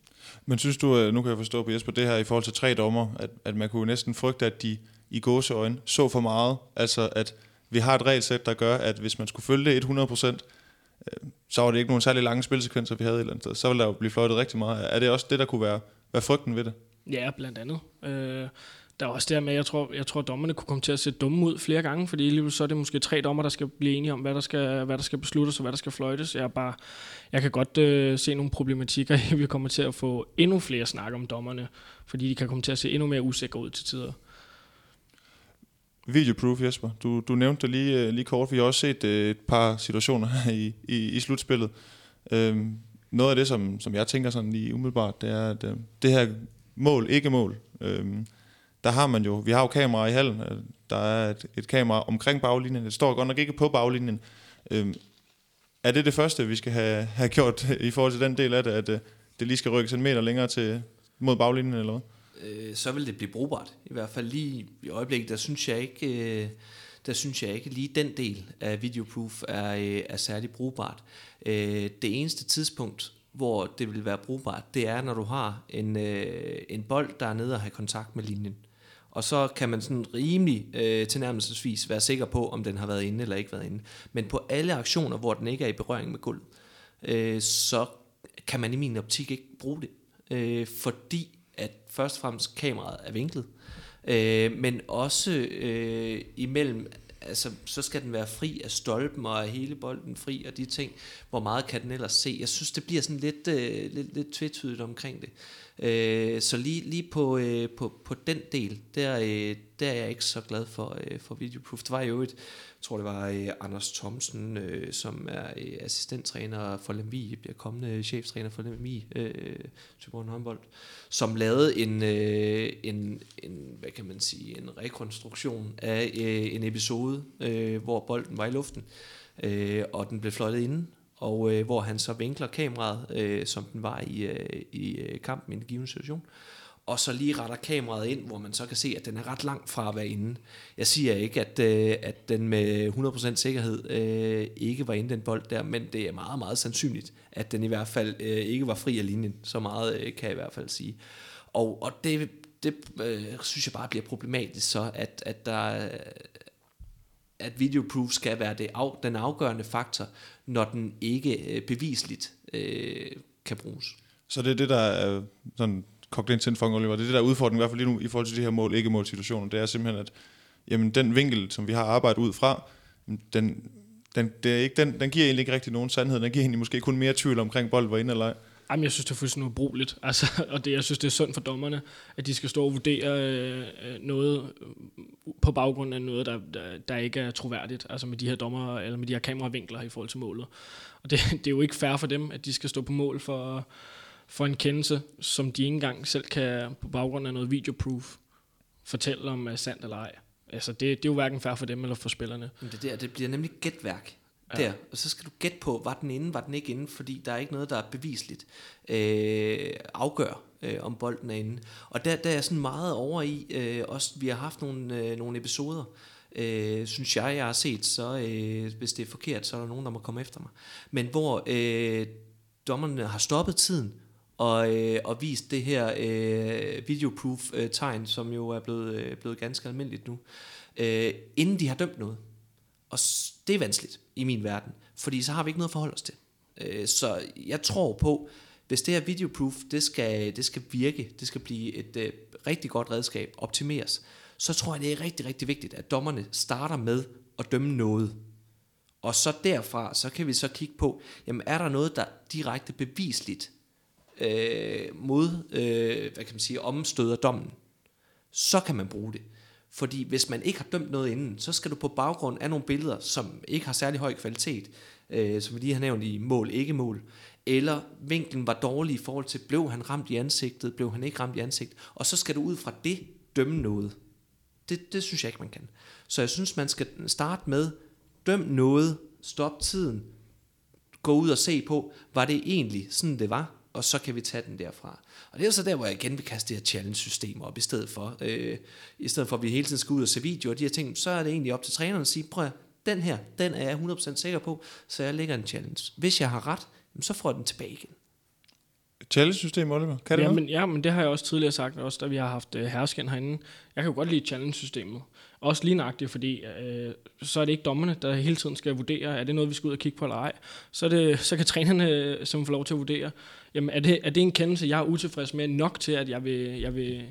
Men synes du, øh, nu kan jeg forstå på Jesper, det her i forhold til tre dommer, at, at man kunne næsten frygte, at de i gåseøjne så for meget, altså at vi har et regelsæt, der gør, at hvis man skulle følge det 100%, øh, så var det ikke nogen særlig lange spilsekvenser, vi havde et eller andet sted. Så ville der jo blive fløjtet rigtig meget. Er det også det, der kunne være, være frygten ved det? Ja, blandt andet. Øh, der er også der med, jeg tror, jeg tror, dommerne kunne komme til at se dumme ud flere gange, fordi lige så er det måske tre dommer, der skal blive enige om, hvad der skal, hvad der skal besluttes og hvad der skal fløjtes. Jeg, er bare, jeg kan godt øh, se nogle problematikker i, vi kommer til at få endnu flere snak om dommerne, fordi de kan komme til at se endnu mere usikre ud til tider. Videoproof, Jesper. Du, du nævnte det lige, øh, lige kort. Vi har også set øh, et par situationer her i, i, i slutspillet. Øhm, noget af det, som, som jeg tænker sådan lige umiddelbart, det er, at øh, det her mål, ikke mål, øhm, der har man jo, vi har jo kameraer i hallen, øh, der er et, et kamera omkring baglinjen, det står godt nok ikke på baglinjen. Øhm, er det det første, vi skal have, have gjort i forhold til den del af det, at øh, det lige skal rykkes en meter længere til, mod baglinjen, eller hvad? øh, så vil det blive brugbart. I hvert fald lige i øjeblikket, der synes jeg ikke, øh, der synes jeg ikke lige den del af videoproof er, øh, er særlig brugbart. Øh, det eneste tidspunkt, hvor det vil være brugbart, det er, når du har en, øh, en bold, der er nede og har kontakt med linjen. Og så kan man sådan rimelig øh, tilnærmelsesvis være sikker på, om den har været inde eller ikke været inde. Men på alle aktioner, hvor den ikke er i berøring med gulvet, øh, så kan man i min optik ikke bruge det. Øh, fordi at først og fremmest kameraet er vinklet, øh, men også øh, imellem, altså så skal den være fri af stolpen og af hele bolden fri og de ting, hvor meget kan den ellers se. Jeg synes, det bliver sådan lidt, øh, lidt, lidt tvetydigt omkring det. Øh, så lige, lige på, øh, på, på den del, der, øh, der er jeg ikke så glad for, øh, for videoproof. Det var jo et, jeg tror det var øh, Anders Thomsen, øh, som er øh, assistenttræner for Lemvi, bliver kommende cheftræner for Lemvi, øh, Tyborg håndbold, som lavede en, øh, en, en, hvad kan man sige, en rekonstruktion af øh, en episode, øh, hvor bolden var i luften, øh, og den blev fløjtet inden, og øh, hvor han så vinkler kameraet, øh, som den var i, øh, i øh, kampen i en given situation, og så lige retter kameraet ind, hvor man så kan se, at den er ret langt fra at være inde. Jeg siger ikke, at, øh, at den med 100% sikkerhed øh, ikke var inde den bold der, men det er meget, meget sandsynligt, at den i hvert fald øh, ikke var fri af linjen. Så meget øh, kan jeg i hvert fald sige. Og, og det, det øh, synes jeg bare bliver problematisk så, at, at der at videoproof skal være det af, den afgørende faktor, når den ikke øh, bevisligt øh, kan bruges. Så det er det, der er sådan kogt ind til en Oliver. Det er det, der er udfordringen, i hvert fald lige nu, i forhold til de her mål, ikke mål-situationer. Det er simpelthen, at jamen, den vinkel, som vi har arbejdet ud fra, den, den, det er ikke, den, den giver egentlig ikke rigtig nogen sandhed. Den giver egentlig måske kun mere tvivl omkring, bold var inde eller ej. Jamen, jeg synes, det er fuldstændig ubrugeligt. Altså, og det, jeg synes, det er synd for dommerne, at de skal stå og vurdere øh, øh noget øh, på baggrund af noget, der, der, der ikke er troværdigt. Altså med de her dommer, eller med de her kameravinkler i forhold til målet. Og det, det er jo ikke fair for dem, at de skal stå på mål for, for en kendelse, som de ikke engang selv kan, på baggrund af noget videoproof, fortælle om er sandt eller ej. Altså, det, det er jo hverken fair for dem eller for spillerne. Men det, der, det bliver nemlig gætværk der, ja. og så skal du gætte på, var den inde, var den ikke inde, fordi der er ikke noget, der er bevisligt øh, afgør, øh, om bolden er inde. Og der, der er jeg sådan meget over i, øh, også vi har haft nogle, øh, nogle episoder, øh, synes jeg, jeg har set, så øh, hvis det er forkert, så er der nogen, der må komme efter mig. Men hvor øh, dommerne har stoppet tiden, og, øh, og vist det her øh, videoproof øh, tegn, som jo er blevet, øh, blevet ganske almindeligt nu, øh, inden de har dømt noget. Og det er vanskeligt i min verden, fordi så har vi ikke noget at forholde os til. Øh, så jeg tror på, hvis det her videoproof, det skal, det skal virke, det skal blive et øh, rigtig godt redskab, optimeres, så tror jeg, det er rigtig, rigtig vigtigt, at dommerne starter med at dømme noget. Og så derfra, så kan vi så kigge på, jamen er der noget, der direkte bevisligt øh, mod, øh, hvad kan man sige, omstøder dommen, så kan man bruge det. Fordi hvis man ikke har dømt noget inden, så skal du på baggrund af nogle billeder, som ikke har særlig høj kvalitet, øh, som vi lige har nævnt i mål, ikke mål, eller vinklen var dårlig i forhold til, blev han ramt i ansigtet, blev han ikke ramt i ansigtet, og så skal du ud fra det dømme noget. Det, det synes jeg ikke, man kan. Så jeg synes, man skal starte med, døm noget, stop tiden, gå ud og se på, var det egentlig sådan, det var, og så kan vi tage den derfra. Og det er så der, hvor jeg igen vil kaste det her challenge-system op, i stedet for, øh, i stedet for at vi hele tiden skal ud og se videoer og de her ting, så er det egentlig op til træneren at sige, prøv at, den her, den er jeg 100% sikker på, så jeg lægger en challenge. Hvis jeg har ret, så får jeg den tilbage igen. Challenge-system, Oliver? Kan det ja, men, ja, men det har jeg også tidligere sagt, også da vi har haft uh, hersken herinde. Jeg kan jo godt lide challenge-systemet. Også lige nøjagtigt, fordi øh, så er det ikke dommerne, der hele tiden skal vurdere, er det noget, vi skal ud og kigge på eller ej. Så, er det, så kan trænerne øh, som får lov til at vurdere, jamen er det, er det en kendelse, jeg er utilfreds med nok til, at jeg vil, jeg vil,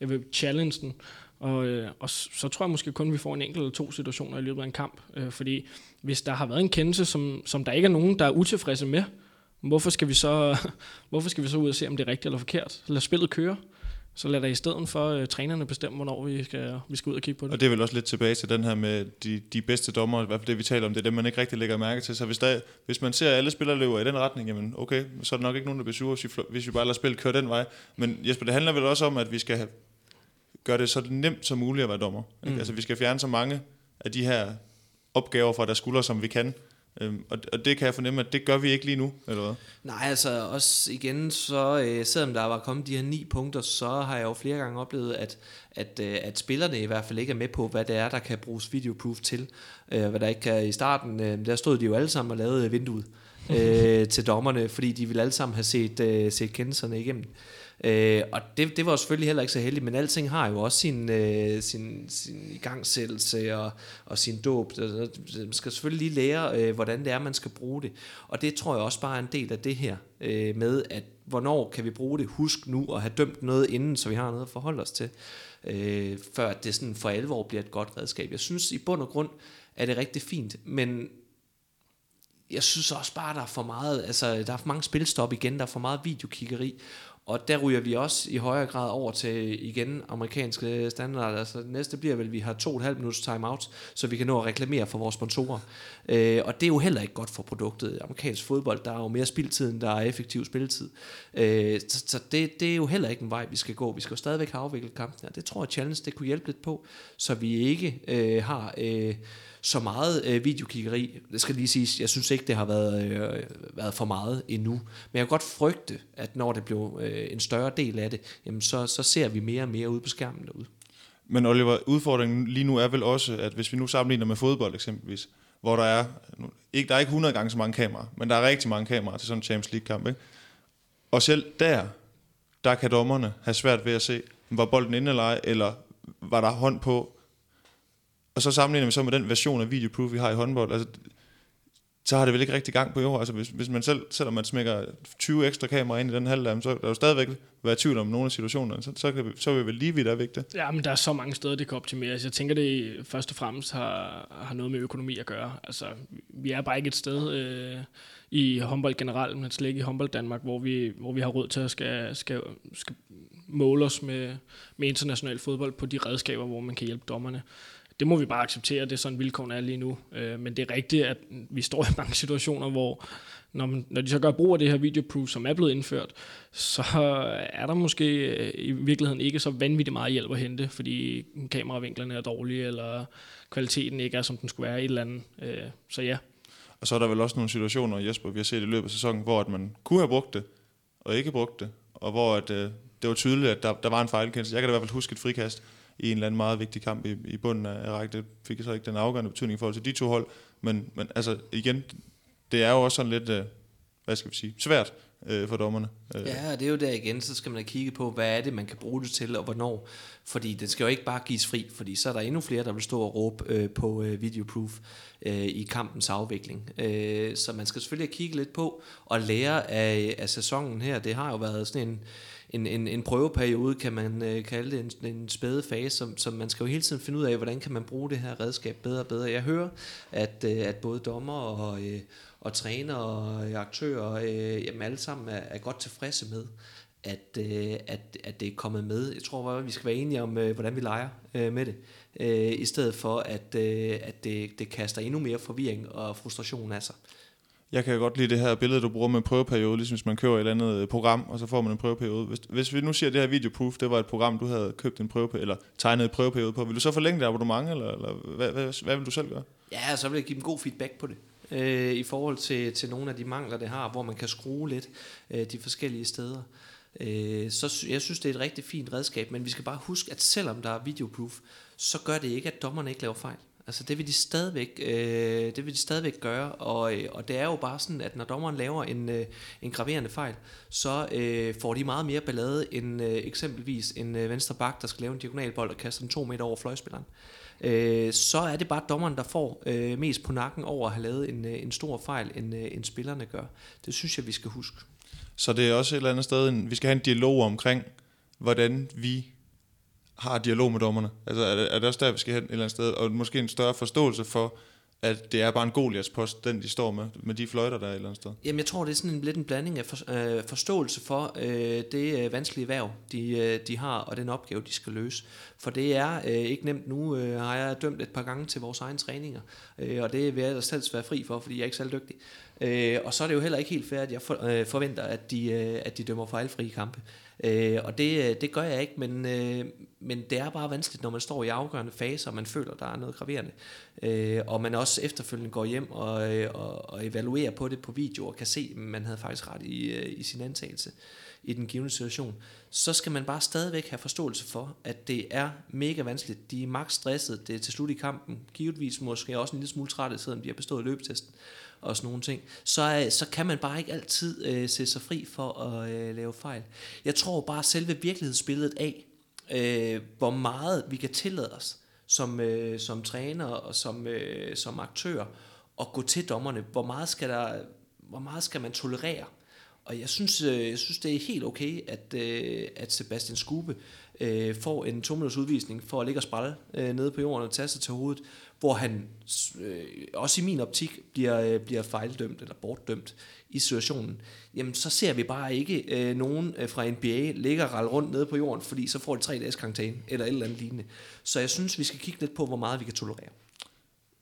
jeg vil challenge den. Og, øh, og så tror jeg måske kun, at vi får en enkelt eller to situationer i løbet af en kamp. Øh, fordi hvis der har været en kendelse, som, som der ikke er nogen, der er utilfredse med, hvorfor skal vi så, hvorfor skal vi så ud og se, om det er rigtigt eller forkert? Lad spillet køre. Så lad da i stedet for uh, trænerne bestemme, hvornår vi skal, vi skal ud og kigge på det. Og det er vel også lidt tilbage til den her med de, de bedste dommer, i hvert fald det vi taler om, det er dem, man ikke rigtig lægger mærke til. Så hvis, der, hvis man ser, at alle spillere løber i den retning, jamen okay, så er der nok ikke nogen, der bliver sure, hvis vi, hvis vi bare lader spillet køre den vej. Men Jesper, det handler vel også om, at vi skal gøre det så nemt som muligt at være dommer. Mm. Altså vi skal fjerne så mange af de her opgaver fra deres skuldre, som vi kan. Øhm, og, og det kan jeg fornemme, at det gør vi ikke lige nu, eller hvad? Nej, altså også igen, så øh, selvom der var kommet de her ni punkter, så har jeg jo flere gange oplevet, at, at, øh, at spillerne i hvert fald ikke er med på, hvad det er, der kan bruges videoproof til. Øh, hvad der ikke kan i starten, øh, der stod de jo alle sammen og lavede vinduet øh, til dommerne, fordi de ville alle sammen have set, øh, set kendelserne igennem. Øh, og det, det var selvfølgelig heller ikke så heldigt, men alting har jo også sin, øh, sin, sin igangsættelse og, og sin dåb. Man skal selvfølgelig lige lære, øh, hvordan det er, man skal bruge det. Og det tror jeg også bare er en del af det her øh, med, at hvornår kan vi bruge det? Husk nu at have dømt noget inden, så vi har noget at forholde os til, øh, før det sådan for alvor bliver et godt redskab. Jeg synes i bund og grund, er det rigtig fint, men jeg synes også bare, der er for meget, altså der er for mange spilstop igen, der er for meget videokiggeri, og der ryger vi også i højere grad over til igen amerikanske standarder. Altså det næste bliver vel, at vi har to og et halvt minutters timeout, så vi kan nå at reklamere for vores sponsorer. Øh, og det er jo heller ikke godt for produktet. Amerikansk fodbold, der er jo mere spildtid, end der er effektiv spilletid. Øh, så så det, det er jo heller ikke en vej, vi skal gå. Vi skal jo stadigvæk have afviklet kampen. Og det tror jeg, Challenge det kunne hjælpe lidt på, så vi ikke øh, har... Øh, så meget øh, videokiggeri. Det skal lige siges, jeg synes ikke, det har været, øh, været for meget endnu. Men jeg kan godt frygte, at når det bliver øh, en større del af det, jamen så, så ser vi mere og mere ud på skærmen derude. Men Oliver, udfordringen lige nu er vel også, at hvis vi nu sammenligner med fodbold eksempelvis, hvor der er, ikke, der er ikke 100 gange så mange kameraer, men der er rigtig mange kameraer til sådan en Champions League-kamp. Ikke? Og selv der, der kan dommerne have svært ved at se, var bolden inde eller ej, eller var der hånd på, og så sammenligner vi så med den version af videoproof, vi har i håndbold. Altså, så har det vel ikke rigtig gang på jord. Altså, hvis, hvis man selv, selvom man smækker 20 ekstra kameraer ind i den halvdel, så er der jo stadigvæk være tvivl om nogle af situationerne. Så, så, kan vi, så er vi vel lige vidt af vigtigt. Ja, men der er så mange steder, det kan optimeres. Jeg tænker, det først og fremmest har, har noget med økonomi at gøre. Altså, vi er bare ikke et sted øh, i håndbold generelt, men slet ikke i håndbold Danmark, hvor vi, hvor vi har råd til at skal, skal, skal måle os med, med international fodbold på de redskaber, hvor man kan hjælpe dommerne det må vi bare acceptere, det er sådan vilkårene er lige nu. Øh, men det er rigtigt, at vi står i mange situationer, hvor når, man, når de så gør brug af det her videoproof, som er blevet indført, så er der måske øh, i virkeligheden ikke så vanvittigt meget hjælp at hente, fordi kameravinklerne er dårlige, eller kvaliteten ikke er, som den skulle være i et eller andet. Øh, så ja. Og så er der vel også nogle situationer, Jesper, vi har set i løbet af sæsonen, hvor at man kunne have brugt det, og ikke brugt det, og hvor at, øh, det var tydeligt, at der, der var en fejlkendelse. Jeg kan da i hvert fald huske et frikast, i en eller anden meget vigtig kamp i, i bunden af rækken. Det fik så ikke den afgørende betydning i forhold til de to hold, men, men altså igen, det er jo også sådan lidt, øh, hvad skal vi sige, svært øh, for dommerne. Øh. Ja, det er jo der igen, så skal man have kigge på, hvad er det, man kan bruge det til, og hvornår. Fordi det skal jo ikke bare gives fri, fordi så er der endnu flere, der vil stå og råbe øh, på øh, videoproof øh, i kampens afvikling. Øh, så man skal selvfølgelig kigge lidt på og lære af, af sæsonen her. Det har jo været sådan en en, en, en prøveperiode, kan man øh, kalde det, en, en spæde fase, som, som man skal jo hele tiden finde ud af, hvordan kan man bruge det her redskab bedre og bedre. Jeg hører, at, øh, at både dommer og, øh, og træner og øh, aktører, øh, jamen alle sammen er, er godt tilfredse med, at, øh, at, at det er kommet med. Jeg tror bare, vi skal være enige om, øh, hvordan vi leger øh, med det, øh, i stedet for, at, øh, at det, det kaster endnu mere forvirring og frustration af sig. Jeg kan godt lide det her billede, du bruger med prøveperiode, ligesom hvis man køber et eller andet øh, program, og så får man en prøveperiode. Hvis, hvis vi nu siger, at det her videoproof, det var et program, du havde købt en prøveperiode, eller tegnet en prøveperiode på, vil du så forlænge det abonnement, eller, eller hvad, hvad, hvad vil du selv gøre? Ja, så vil jeg give dem god feedback på det. Øh, I forhold til, til nogle af de mangler, det har, hvor man kan skrue lidt øh, de forskellige steder. Øh, så jeg synes, det er et rigtig fint redskab, men vi skal bare huske, at selvom der er videoproof, så gør det ikke, at dommerne ikke laver fejl. Altså det vil de stadigvæk, øh, det vil de stadigvæk gøre, og, øh, og det er jo bare sådan, at når dommeren laver en, øh, en graverende fejl, så øh, får de meget mere ballade end øh, eksempelvis en øh, venstre bak, der skal lave en diagonalbold og kaste den to meter over fløjspilleren. Øh, så er det bare dommeren, der får øh, mest på nakken over at have lavet en, øh, en stor fejl, end, øh, end spillerne gør. Det synes jeg, vi skal huske. Så det er også et eller andet sted, en, vi skal have en dialog omkring, hvordan vi har dialog med dommerne? Altså er det, er det også der, vi skal hen et eller andet sted, og måske en større forståelse for, at det er bare en Goliaths post, den de står med, med de fløjter, der er et eller andet sted? Jamen jeg tror, det er sådan en, lidt en blanding af for, øh, forståelse for øh, det øh, vanskelige værv, de, øh, de har, og den opgave, de skal løse. For det er øh, ikke nemt nu, øh, har jeg dømt et par gange til vores egne træninger, øh, og det vil jeg selv være fri for, fordi jeg er ikke særlig dygtig. Øh, og så er det jo heller ikke helt fair, at jeg for, øh, forventer, at de, øh, at de dømmer fejlfri kampe. Øh, Øh, og det, øh, det gør jeg ikke, men, øh, men det er bare vanskeligt, når man står i afgørende faser, og man føler, der er noget graverende. Øh, og man også efterfølgende går hjem og, øh, og, og evaluerer på det på video, og kan se, at man havde faktisk ret i, øh, i sin antagelse i den givende situation, så skal man bare stadigvæk have forståelse for, at det er mega vanskeligt. De er maks stresset, det er til slut i kampen, givetvis måske også en lille smule trætte, selvom de har bestået løbetesten og sådan nogle ting, så, øh, så kan man bare ikke altid øh, se sig fri for at øh, lave fejl. Jeg tror bare selve virkelighedsbilledet af, øh, hvor meget vi kan tillade os som, øh, som træner og som, øh, som aktør at gå til dommerne. Hvor meget skal der hvor meget skal man tolerere? Og jeg synes, øh, jeg synes det er helt okay, at, øh, at Sebastian Skube øh, får en to minutters udvisning for at ligge og sprælle øh, nede på jorden og tage sig til hovedet, hvor han øh, også i min optik bliver, øh, bliver fejldømt eller bortdømt i situationen. Jamen så ser vi bare ikke øh, nogen øh, fra NBA ligge og rundt nede på jorden, fordi så får de tre dages karantæne eller et eller andet lignende. Så jeg synes, vi skal kigge lidt på, hvor meget vi kan tolerere.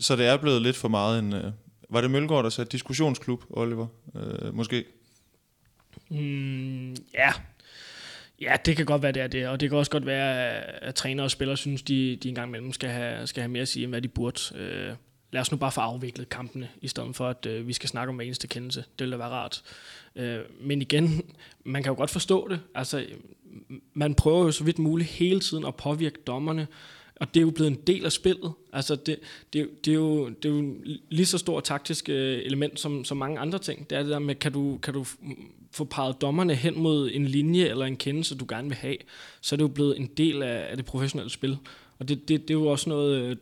Så det er blevet lidt for meget en... Øh, var det Mølgaard, der sagde diskussionsklub, Oliver? Øh, måske? Mm, ja. Ja, det kan godt være, det er det. Og det kan også godt være, at træner og spillere synes, de, de engang imellem skal have, skal have mere at sige, end hvad de burde. Øh, lad os nu bare få afviklet kampene, i stedet for, at øh, vi skal snakke om hver eneste kendelse. Det ville da være rart. Øh, men igen, man kan jo godt forstå det. Altså, man prøver jo så vidt muligt hele tiden at påvirke dommerne, og det er jo blevet en del af spillet. Altså det, det, det, er, jo, det er jo lige så stort taktisk øh, element som, som mange andre ting. Det er det der med, kan du, kan du få peget dommerne hen mod en linje eller en kendelse, du gerne vil have, så er det jo blevet en del af, af det professionelle spil. Og det, det, det er jo også noget, øh,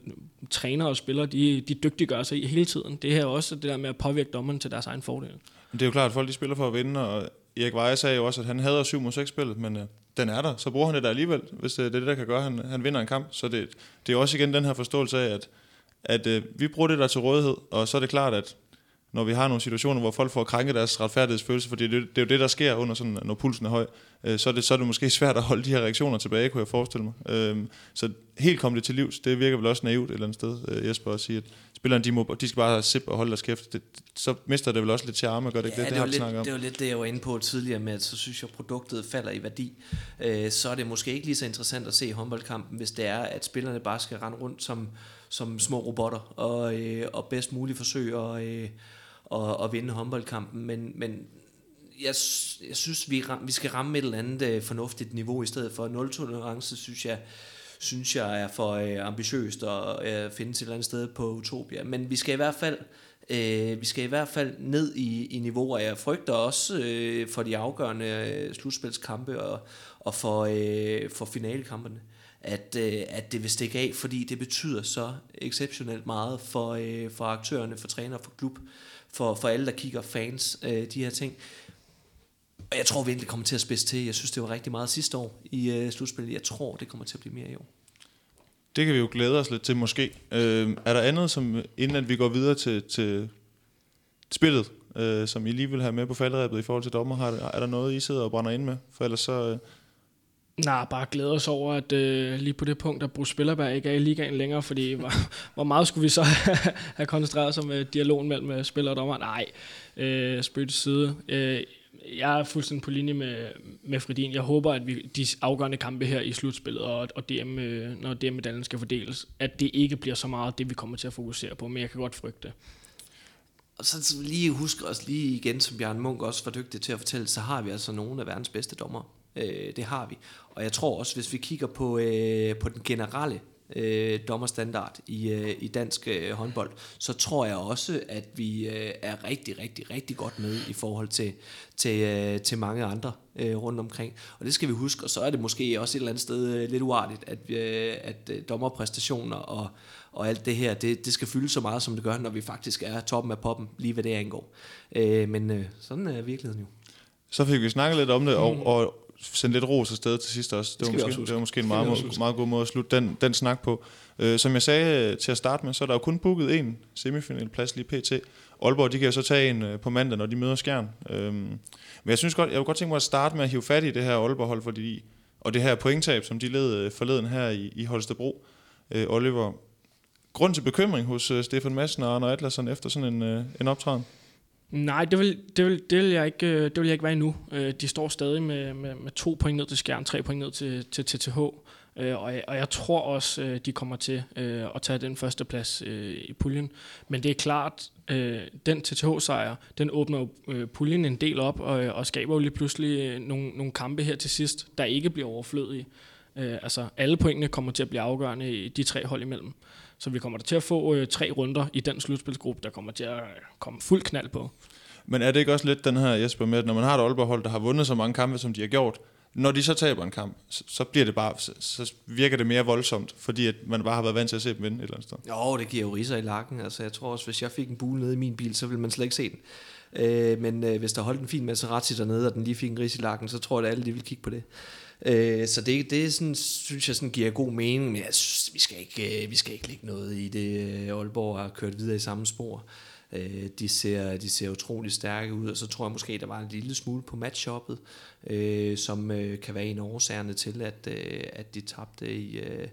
trænere og spillere, de, de dygtiggør sig i hele tiden. Det her er også det der med at påvirke dommerne til deres egen fordel. Det er jo klart, at folk de spiller for at vinde, og Erik Weiss sagde jo også, at han hader 7 mod 6 spillet, men øh, den er der, så bruger han det der alligevel, hvis øh, det er det, der kan gøre, at han, han vinder en kamp. Så det, det er også igen den her forståelse af, at, at øh, vi bruger det der til rådighed, og så er det klart, at når vi har nogle situationer, hvor folk får krænket deres retfærdighedsfølelse, fordi det, det er jo det, der sker under sådan, når pulsen er høj, øh, så, er det, så er det måske svært at holde de her reaktioner tilbage, kunne jeg forestille mig. Øh, så helt komme det til livs, det virker vel også naivt et eller andet sted, øh, Jesper, at sige, at spillerne, de, må, de skal bare sip og holde deres kæft. Det, så mister det vel også lidt charme, gør det ikke ja, det? Det, det, det, var lidt, om. det var lidt det, jeg var inde på tidligere med, at så synes jeg, at produktet falder i værdi. Øh, så er det måske ikke lige så interessant at se håndboldkampen, hvis det er, at spillerne bare skal rende rundt som, som små robotter og, øh, og bedst muligt forsøge at, øh, at, at vinde håndboldkampen. Men, men jeg, jeg synes, vi, vi skal ramme et eller andet øh, fornuftigt niveau i stedet for. Nul-tolerance, synes jeg, synes jeg er for øh, ambitiøst at øh, finde et eller andet sted på Utopia. Men vi skal i hvert fald øh, vi skal i hvert fald ned i, i niveauer. og jeg frygter også øh, for de afgørende øh, slutspilskampe og, og for, øh, for finalekampene, at, øh, at det vil stikke af, fordi det betyder så exceptionelt meget for, øh, for aktørerne, for træner, for klub, for, for alle, der kigger fans, øh, de her ting. Og jeg tror virkelig, det kommer til at spidse til. Jeg synes, det var rigtig meget sidste år i øh, slutspillet. Jeg tror, det kommer til at blive mere i år. Det kan vi jo glæde os lidt til måske. Øh, er der andet, som inden at vi går videre til, til spillet, øh, som I lige vil have med på faldrebet i forhold til dommer? Har, er der noget, I sidder og brænder ind med? For ellers så... Øh... Nej, bare glæder os over, at øh, lige på det punkt, at Bruce Spillerberg ikke er i ligaen længere, fordi hvor, hvor meget skulle vi så have koncentreret os med øh, dialogen mellem øh, spiller og dommer? Nej, øh, spøg til side. Øh, jeg er fuldstændig på linje med, med Fredin. Jeg håber, at vi de afgørende kampe her i slutspillet, og, og DM, øh, når DM-medaljen skal fordeles, at det ikke bliver så meget det, vi kommer til at fokusere på, men jeg kan godt frygte Og så lige husk os lige igen, som Bjørn Munk også var dygtig til at fortælle, så har vi altså nogle af verdens bedste dommer. Øh, det har vi. Og jeg tror også, hvis vi kigger på, øh, på den generelle øh, dommerstandard i, øh, i dansk øh, håndbold, så tror jeg også, at vi øh, er rigtig, rigtig, rigtig godt med i forhold til, til, øh, til mange andre øh, rundt omkring. Og det skal vi huske, og så er det måske også et eller andet sted øh, lidt uartigt, at, øh, at øh, dommerpræstationer og, og alt det her, det, det skal fylde så meget, som det gør, når vi faktisk er toppen af poppen, lige hvad det angår. Øh, men øh, sådan er virkeligheden jo. Så fik vi snakket lidt om det, og, og sendt lidt ros afsted til sidst også. Det, det var, måske, også det var måske en meget, meget, meget god måde at slutte den, den snak på. Uh, som jeg sagde til at starte med, så er der jo kun booket en semifinalplads lige pt. Aalborg, de kan jo så tage en uh, på mandag, når de møder Skjern. Uh, men jeg synes godt, jeg vil godt tænke mig at starte med at hive fat i det her Aalborg-hold, fordi, og det her pointtab, som de led uh, forleden her i, i Holstebro. Uh, Oliver, grund til bekymring hos uh, Stefan Madsen og Arne Atlasen efter sådan en, uh, en optræden? Nej, det vil, det vil, det vil, jeg, ikke, øh, det vil jeg ikke være endnu. Øh, de står stadig med, med, med to point ned til skærm, tre point ned til, til TTH. Øh, og, jeg, og jeg tror også, øh, de kommer til at tage den første plads i puljen. Men det er klart, den TTH-sejr, den åbner jo puljen en del op, og, og skaber jo lige pludselig nogle, nogle kampe her til sidst, der ikke bliver overflødige. Altså alle pointene kommer til at blive afgørende i de tre hold imellem. Så vi kommer til at få øh, tre runder i den slutspilsgruppe, der kommer til at komme fuld knald på. Men er det ikke også lidt den her, Jesper, med, at når man har et Aalborg-hold, der har vundet så mange kampe, som de har gjort, når de så taber en kamp, så, så bliver det bare, så, så virker det mere voldsomt, fordi at man bare har været vant til at se dem vinde et eller andet sted. Jo, det giver jo riser i lakken. Altså, jeg tror også, hvis jeg fik en bule nede i min bil, så ville man slet ikke se den. Øh, men øh, hvis der holdt en fin Maserati dernede, og den lige fik en ris i lakken, så tror jeg, at alle de vil kigge på det. Øh, så det, det sådan, synes jeg sådan giver god mening, men jeg synes, vi skal ikke, øh, vi skal ikke lægge noget i det. Øh, Aalborg har kørt videre i samme spor. Øh, de, ser, de ser utrolig stærke ud, og så tror jeg måske, der var en lille smule på matchuppet, øh, som øh, kan være en af årsagerne til, at, øh, at de tabte i, øh,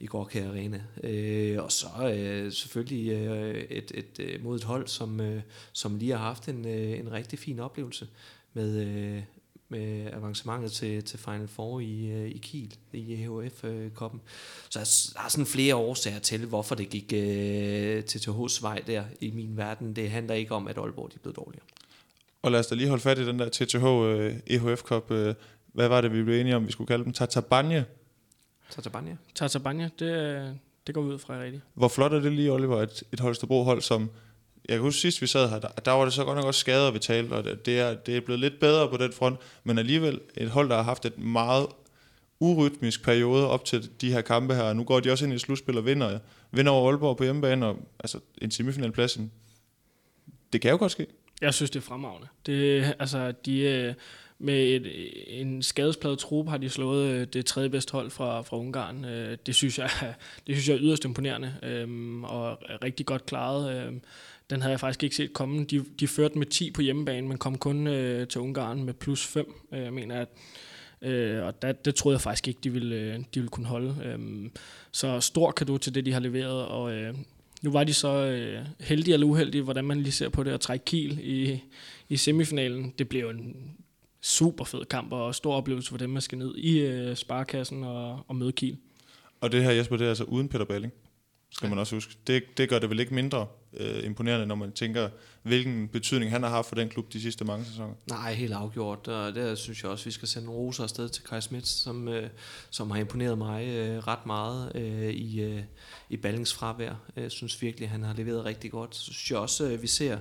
i Gorka Arena. Øh, og så øh, selvfølgelig øh, et, et, et, mod et hold, som, øh, som lige har haft en, øh, en rigtig fin oplevelse med, øh, med avancementet til, til Final Four i, øh, i Kiel, i EHF-koppen. Så der er sådan flere årsager til, hvorfor det gik øh, til TH's vej der i min verden. Det handler ikke om, at Aalborg de blev dårligere. Og lad os da lige holde fat i den der TTH øh, EHF-kop. Øh, hvad var det, vi blev enige om, vi skulle kalde dem? Tatabanye? Tatabanye? Tatabanye, det, det går ud fra rigtigt. Hvor flot er det lige, Oliver, et, et Holstebro-hold, som jeg kan huske sidst vi sad her, der, der var det så godt nok også skader, vi talte, og det er, det er blevet lidt bedre på den front, men alligevel et hold, der har haft et meget urytmisk periode op til de her kampe her, og nu går de også ind i slutspil og vinder, vinder over Aalborg på hjemmebane, og altså en semifinalplads, det kan jo godt ske. Jeg synes, det er fremragende. Det, altså, de, øh, med et, en skadespladet trup har de slået øh, det tredje bedste hold fra, fra Ungarn. Øh, det synes jeg, det synes jeg er yderst imponerende øhm, og og rigtig godt klaret. Øhm, den havde jeg faktisk ikke set komme. De, de førte med 10 på hjemmebane, men kom kun øh, til Ungarn med plus 5, øh, mener jeg. Øh, og der, det troede jeg faktisk ikke, de ville, øh, de ville kunne holde. Øh, så stor kado til det, de har leveret, og øh, nu var de så øh, heldige eller uheldige, hvordan man lige ser på det, at trække Kiel i, i semifinalen. Det blev en super fed kamp, og stor oplevelse for dem, at skal ned i øh, sparkassen og, og møde Kiel. Og det her, Jesper, det er altså uden Peter Balling skal man også huske. Det, det gør det vel ikke mindre øh, imponerende, når man tænker, hvilken betydning han har haft for den klub de sidste mange sæsoner. Nej, helt afgjort, og der synes jeg også, at vi skal sende en roser afsted til Kai Smits, som, øh, som har imponeret mig øh, ret meget øh, i, øh, i Ballings fravær. Jeg synes virkelig, at han har leveret rigtig godt. Så synes jeg også, at vi ser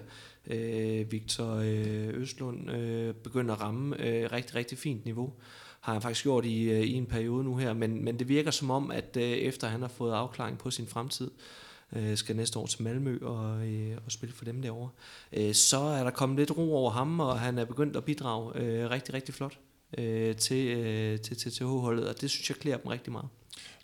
øh, Victor øh, Østlund øh, begynde at ramme øh, rigtig, rigtig fint niveau har han faktisk gjort i, øh, i en periode nu her, men, men det virker som om, at øh, efter han har fået afklaring på sin fremtid, øh, Øh, skal næste år til Malmø og, øh, og spille for dem derovre, øh, så er der kommet lidt ro over ham, og han er begyndt at bidrage øh, rigtig, rigtig flot øh, til, øh, til TTH-holdet, og det synes jeg klæder dem rigtig meget.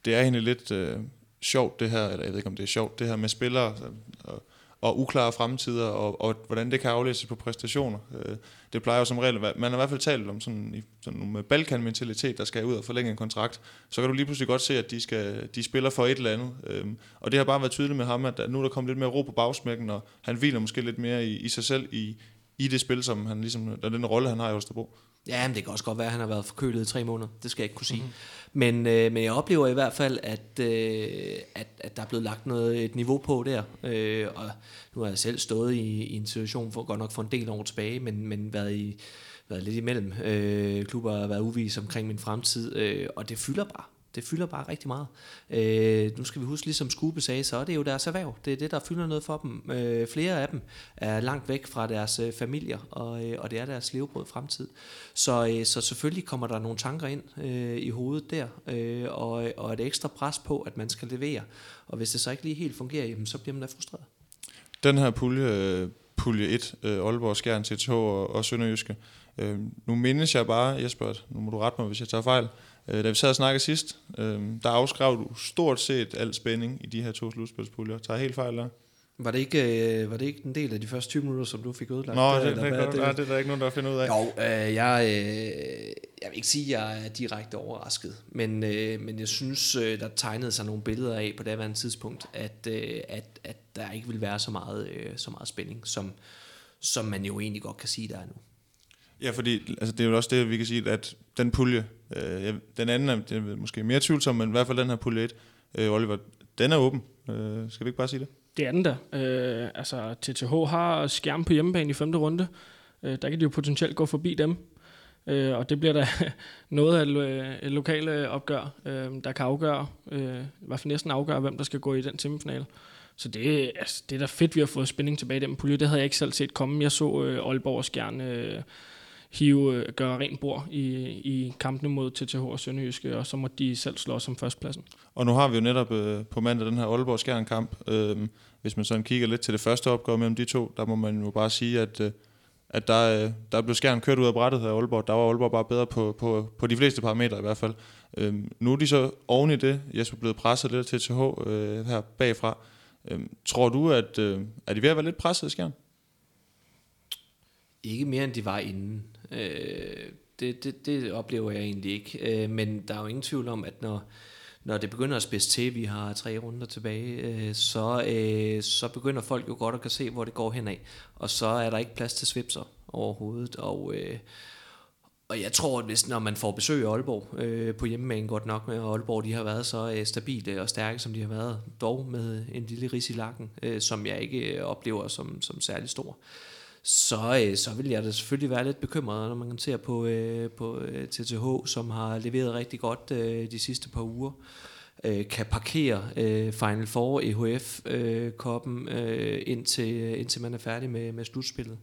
Det er egentlig lidt øh, sjovt det her, eller jeg ved ikke om det er sjovt, det her med spillere, og og og uklare fremtider, og, og hvordan det kan aflæses på præstationer. Øh, det plejer jo som regel, man har i hvert fald talt om sådan, i, sådan med Balkan-mentalitet, der skal ud og forlænge en kontrakt, så kan du lige pludselig godt se, at de, skal, de spiller for et eller andet. Øh, og det har bare været tydeligt med ham, at nu er der kommet lidt mere ro på bagsmækken, og han hviler måske lidt mere i, i sig selv i, i det spil, som han ligesom, den rolle, han har i Holstebro. Ja, men det kan også godt være, at han har været forkølet i tre måneder. Det skal jeg ikke kunne sige. Mm-hmm. Men, øh, men jeg oplever i hvert fald, at, øh, at, at der er blevet lagt noget, et niveau på der. Øh, og nu har jeg selv stået i, i en situation, for godt nok for en del år tilbage, men, men været, i, været lidt imellem øh, klubber og været uvis omkring min fremtid. Øh, og det fylder bare det fylder bare rigtig meget. Øh, nu skal vi huske, ligesom Skube sagde, så er det jo deres erhverv. Det er det, der fylder noget for dem. Øh, flere af dem er langt væk fra deres øh, familier, og, øh, og det er deres levebrød fremtid. Så, øh, så selvfølgelig kommer der nogle tanker ind øh, i hovedet der, øh, og, og et ekstra pres på, at man skal levere. Og hvis det så ikke lige helt fungerer, jamen, så bliver man da frustreret. Den her pulje, pulje 1, øh, Aalborg, Skjern, TTH og, og Sønderjyske, øh, nu mindes jeg bare, Jesper, nu må du rette mig, hvis jeg tager fejl, Øh, da vi sad og snakkede sidst, øh, der afskrev du stort set al spænding i de her to slutspilspuljer. Tager helt fejl der? Var det, ikke, øh, var det ikke en del af de første 20 minutter, som du fik udlagt? Nå, det, det, det, det, det, det er der ikke nogen, der finder ud af. Jo, øh, jeg, øh, jeg vil ikke sige, at jeg er direkte overrasket, men, øh, men jeg synes, øh, der tegnede sig nogle billeder af på det her tidspunkt, at, øh, at, at der ikke vil være så meget, øh, så meget spænding, som, som man jo egentlig godt kan sige, der er nu. Ja, fordi altså, det er jo også det, vi kan sige, at den pulje, øh, den anden er, det er måske mere tvivlsom, men i hvert fald den her pulje 1, øh, Oliver, den er åben. Øh, skal vi ikke bare sige det? Det er den der. Øh, altså, TTH har skærm på hjemmebane i femte runde. Øh, der kan de jo potentielt gå forbi dem. Øh, og det bliver da noget af et lokale opgør, øh, der kan afgøre, øh, i hvert fald næsten afgøre, hvem der skal gå i den semifinale. Så det, altså, det er da fedt, vi har fået spænding tilbage i den pulje. Det havde jeg ikke selv set komme. Jeg så øh, Aalborg Skjern øh, hive, øh, gøre rent bord i, i kampene mod TTH og Sønderjyske, og så må de selv slå som førstpladsen. Og nu har vi jo netop øh, på mandag den her Aalborg Skjern kamp. Øh, hvis man sådan kigger lidt til det første opgør mellem de to, der må man jo bare sige, at øh, at der, øh, der blev skærmen kørt ud af brættet af Aalborg. Der var Aalborg bare bedre på, på, på de fleste parametre i hvert fald. Øhm, nu er de så oven i det. Jesper blevet presset lidt til TH øh, her bagfra. Øhm, tror du, at øh, er de ved at være lidt presset i skærmen? Ikke mere end de var inden. Øh, det, det, det oplever jeg egentlig ikke. Øh, men der er jo ingen tvivl om, at når, når det begynder at spidse til, vi har tre runder tilbage, øh, så, øh, så begynder folk jo godt at kan se, hvor det går henad. Og så er der ikke plads til svipser overhovedet. Og, øh, og jeg tror, at hvis, når man får besøg af Aalborg øh, på hjemmebane godt nok med, og Aalborg de har været så øh, stabile og stærke, som de har været, dog med en lille ris i lakken, øh, som jeg ikke oplever som, som særlig stor, så, øh, så vil jeg da selvfølgelig være lidt bekymret, når man ser på, øh, på øh, TTH, som har leveret rigtig godt øh, de sidste par uger, øh, kan parkere øh, Final Four EHF-koppen øh, øh, indtil, indtil man er færdig med, med slutspillet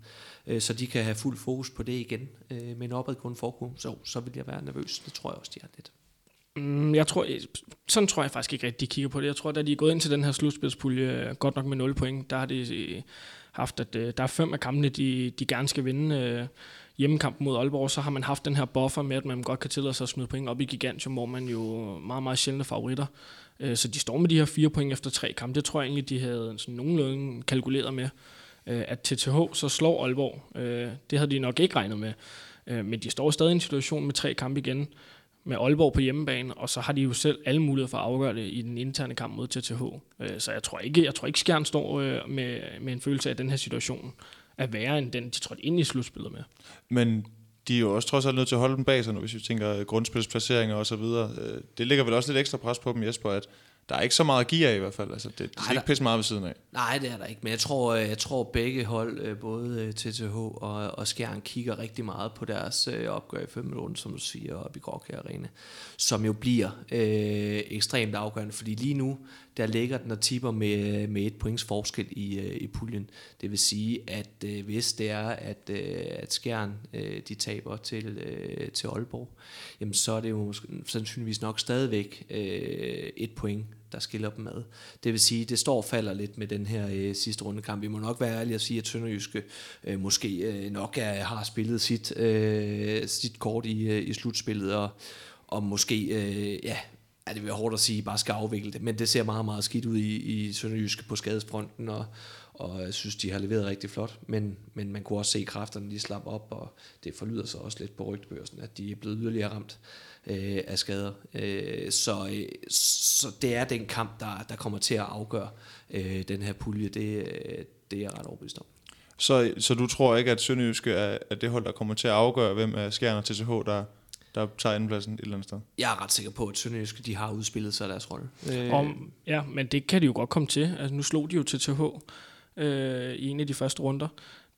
øh, så de kan have fuld fokus på det igen øh, med opadgående forkurve, så, så vil jeg være nervøs. Det tror jeg også, de er lidt. Mm, jeg tror, øh, sådan tror jeg faktisk ikke rigtig, de kigger på det. Jeg tror, da de er gået ind til den her slutspilspulje, øh, godt nok med 0 point, der har de øh, haft, at øh, der er fem af kampene, de, de gerne skal vinde. Øh, hjemmekampen mod Aalborg, så har man haft den her buffer med, at man godt kan tillade sig at smide point op i Gigantium, hvor man jo meget, meget sjældne favoritter. Øh, så de står med de her fire point efter tre kampe. Det tror jeg egentlig, de havde sådan nogenlunde kalkuleret med øh, at TTH så slår Aalborg. Øh, det havde de nok ikke regnet med. Øh, men de står stadig i en situation med tre kampe igen, med Aalborg på hjemmebane, og så har de jo selv alle muligheder for at afgøre det i den interne kamp mod TTH. Øh, så jeg tror ikke, jeg tror ikke Skjern står øh, med, med en følelse af, at den her situation er værre end den, de trådte ind i slutspillet med. Men de er jo også trods alt nødt til at holde dem bag sig, når hvis vi tænker grundspilsplaceringer og så videre. Øh, det ligger vel også lidt ekstra pres på dem, Jesper, at der er ikke så meget gear i hvert fald. Altså, det, det skal ikke pisse meget ved siden af. Nej, det er der ikke. Men jeg tror, øh, jeg tror begge hold, øh, både TTH og, og Skjern, kigger rigtig meget på deres øh, opgør i 5 minutter, som du siger, op i Gråkær Arena. Som jo bliver øh, ekstremt afgørende, fordi lige nu, der ligger den og tipper med, med et points forskel i, øh, i puljen. Det vil sige, at øh, hvis det er, at, øh, at Skjern øh, de taber til, øh, til Aalborg, jamen så er det jo sandsynligvis nok stadigvæk øh, et point, der skiller dem ad. Det vil sige, det står og falder lidt med den her øh, sidste rundekamp. Vi må nok være ærlige at sige, at Sønderjyske øh, måske øh, nok er, har spillet sit, øh, sit kort i, øh, i slutspillet, og, og måske øh, ja, ja, det vil være hårdt at sige, bare skal afvikle det, men det ser meget, meget skidt ud i, i Sønderjyske på skadesfronten, og, og jeg synes, de har leveret rigtig flot, men, men man kunne også se kræfterne, lige slap op, og det forlyder sig også lidt på rygtebørsen, at de er blevet yderligere ramt øh, af skader. Øh, så, øh, så det er den kamp, der, der kommer til at afgøre øh, den her pulje, det, øh, det er jeg ret overbevist om. Så, så du tror ikke, at Sønderjyske er, er det hold, der kommer til at afgøre, hvem af Skjern og TCH, der, der tager andenpladsen et eller andet sted. Jeg er ret sikker på, at Sønderjyske de har udspillet sig deres rolle. Øh. Om, ja, men det kan de jo godt komme til. Altså, nu slog de jo til TH øh, i en af de første runder.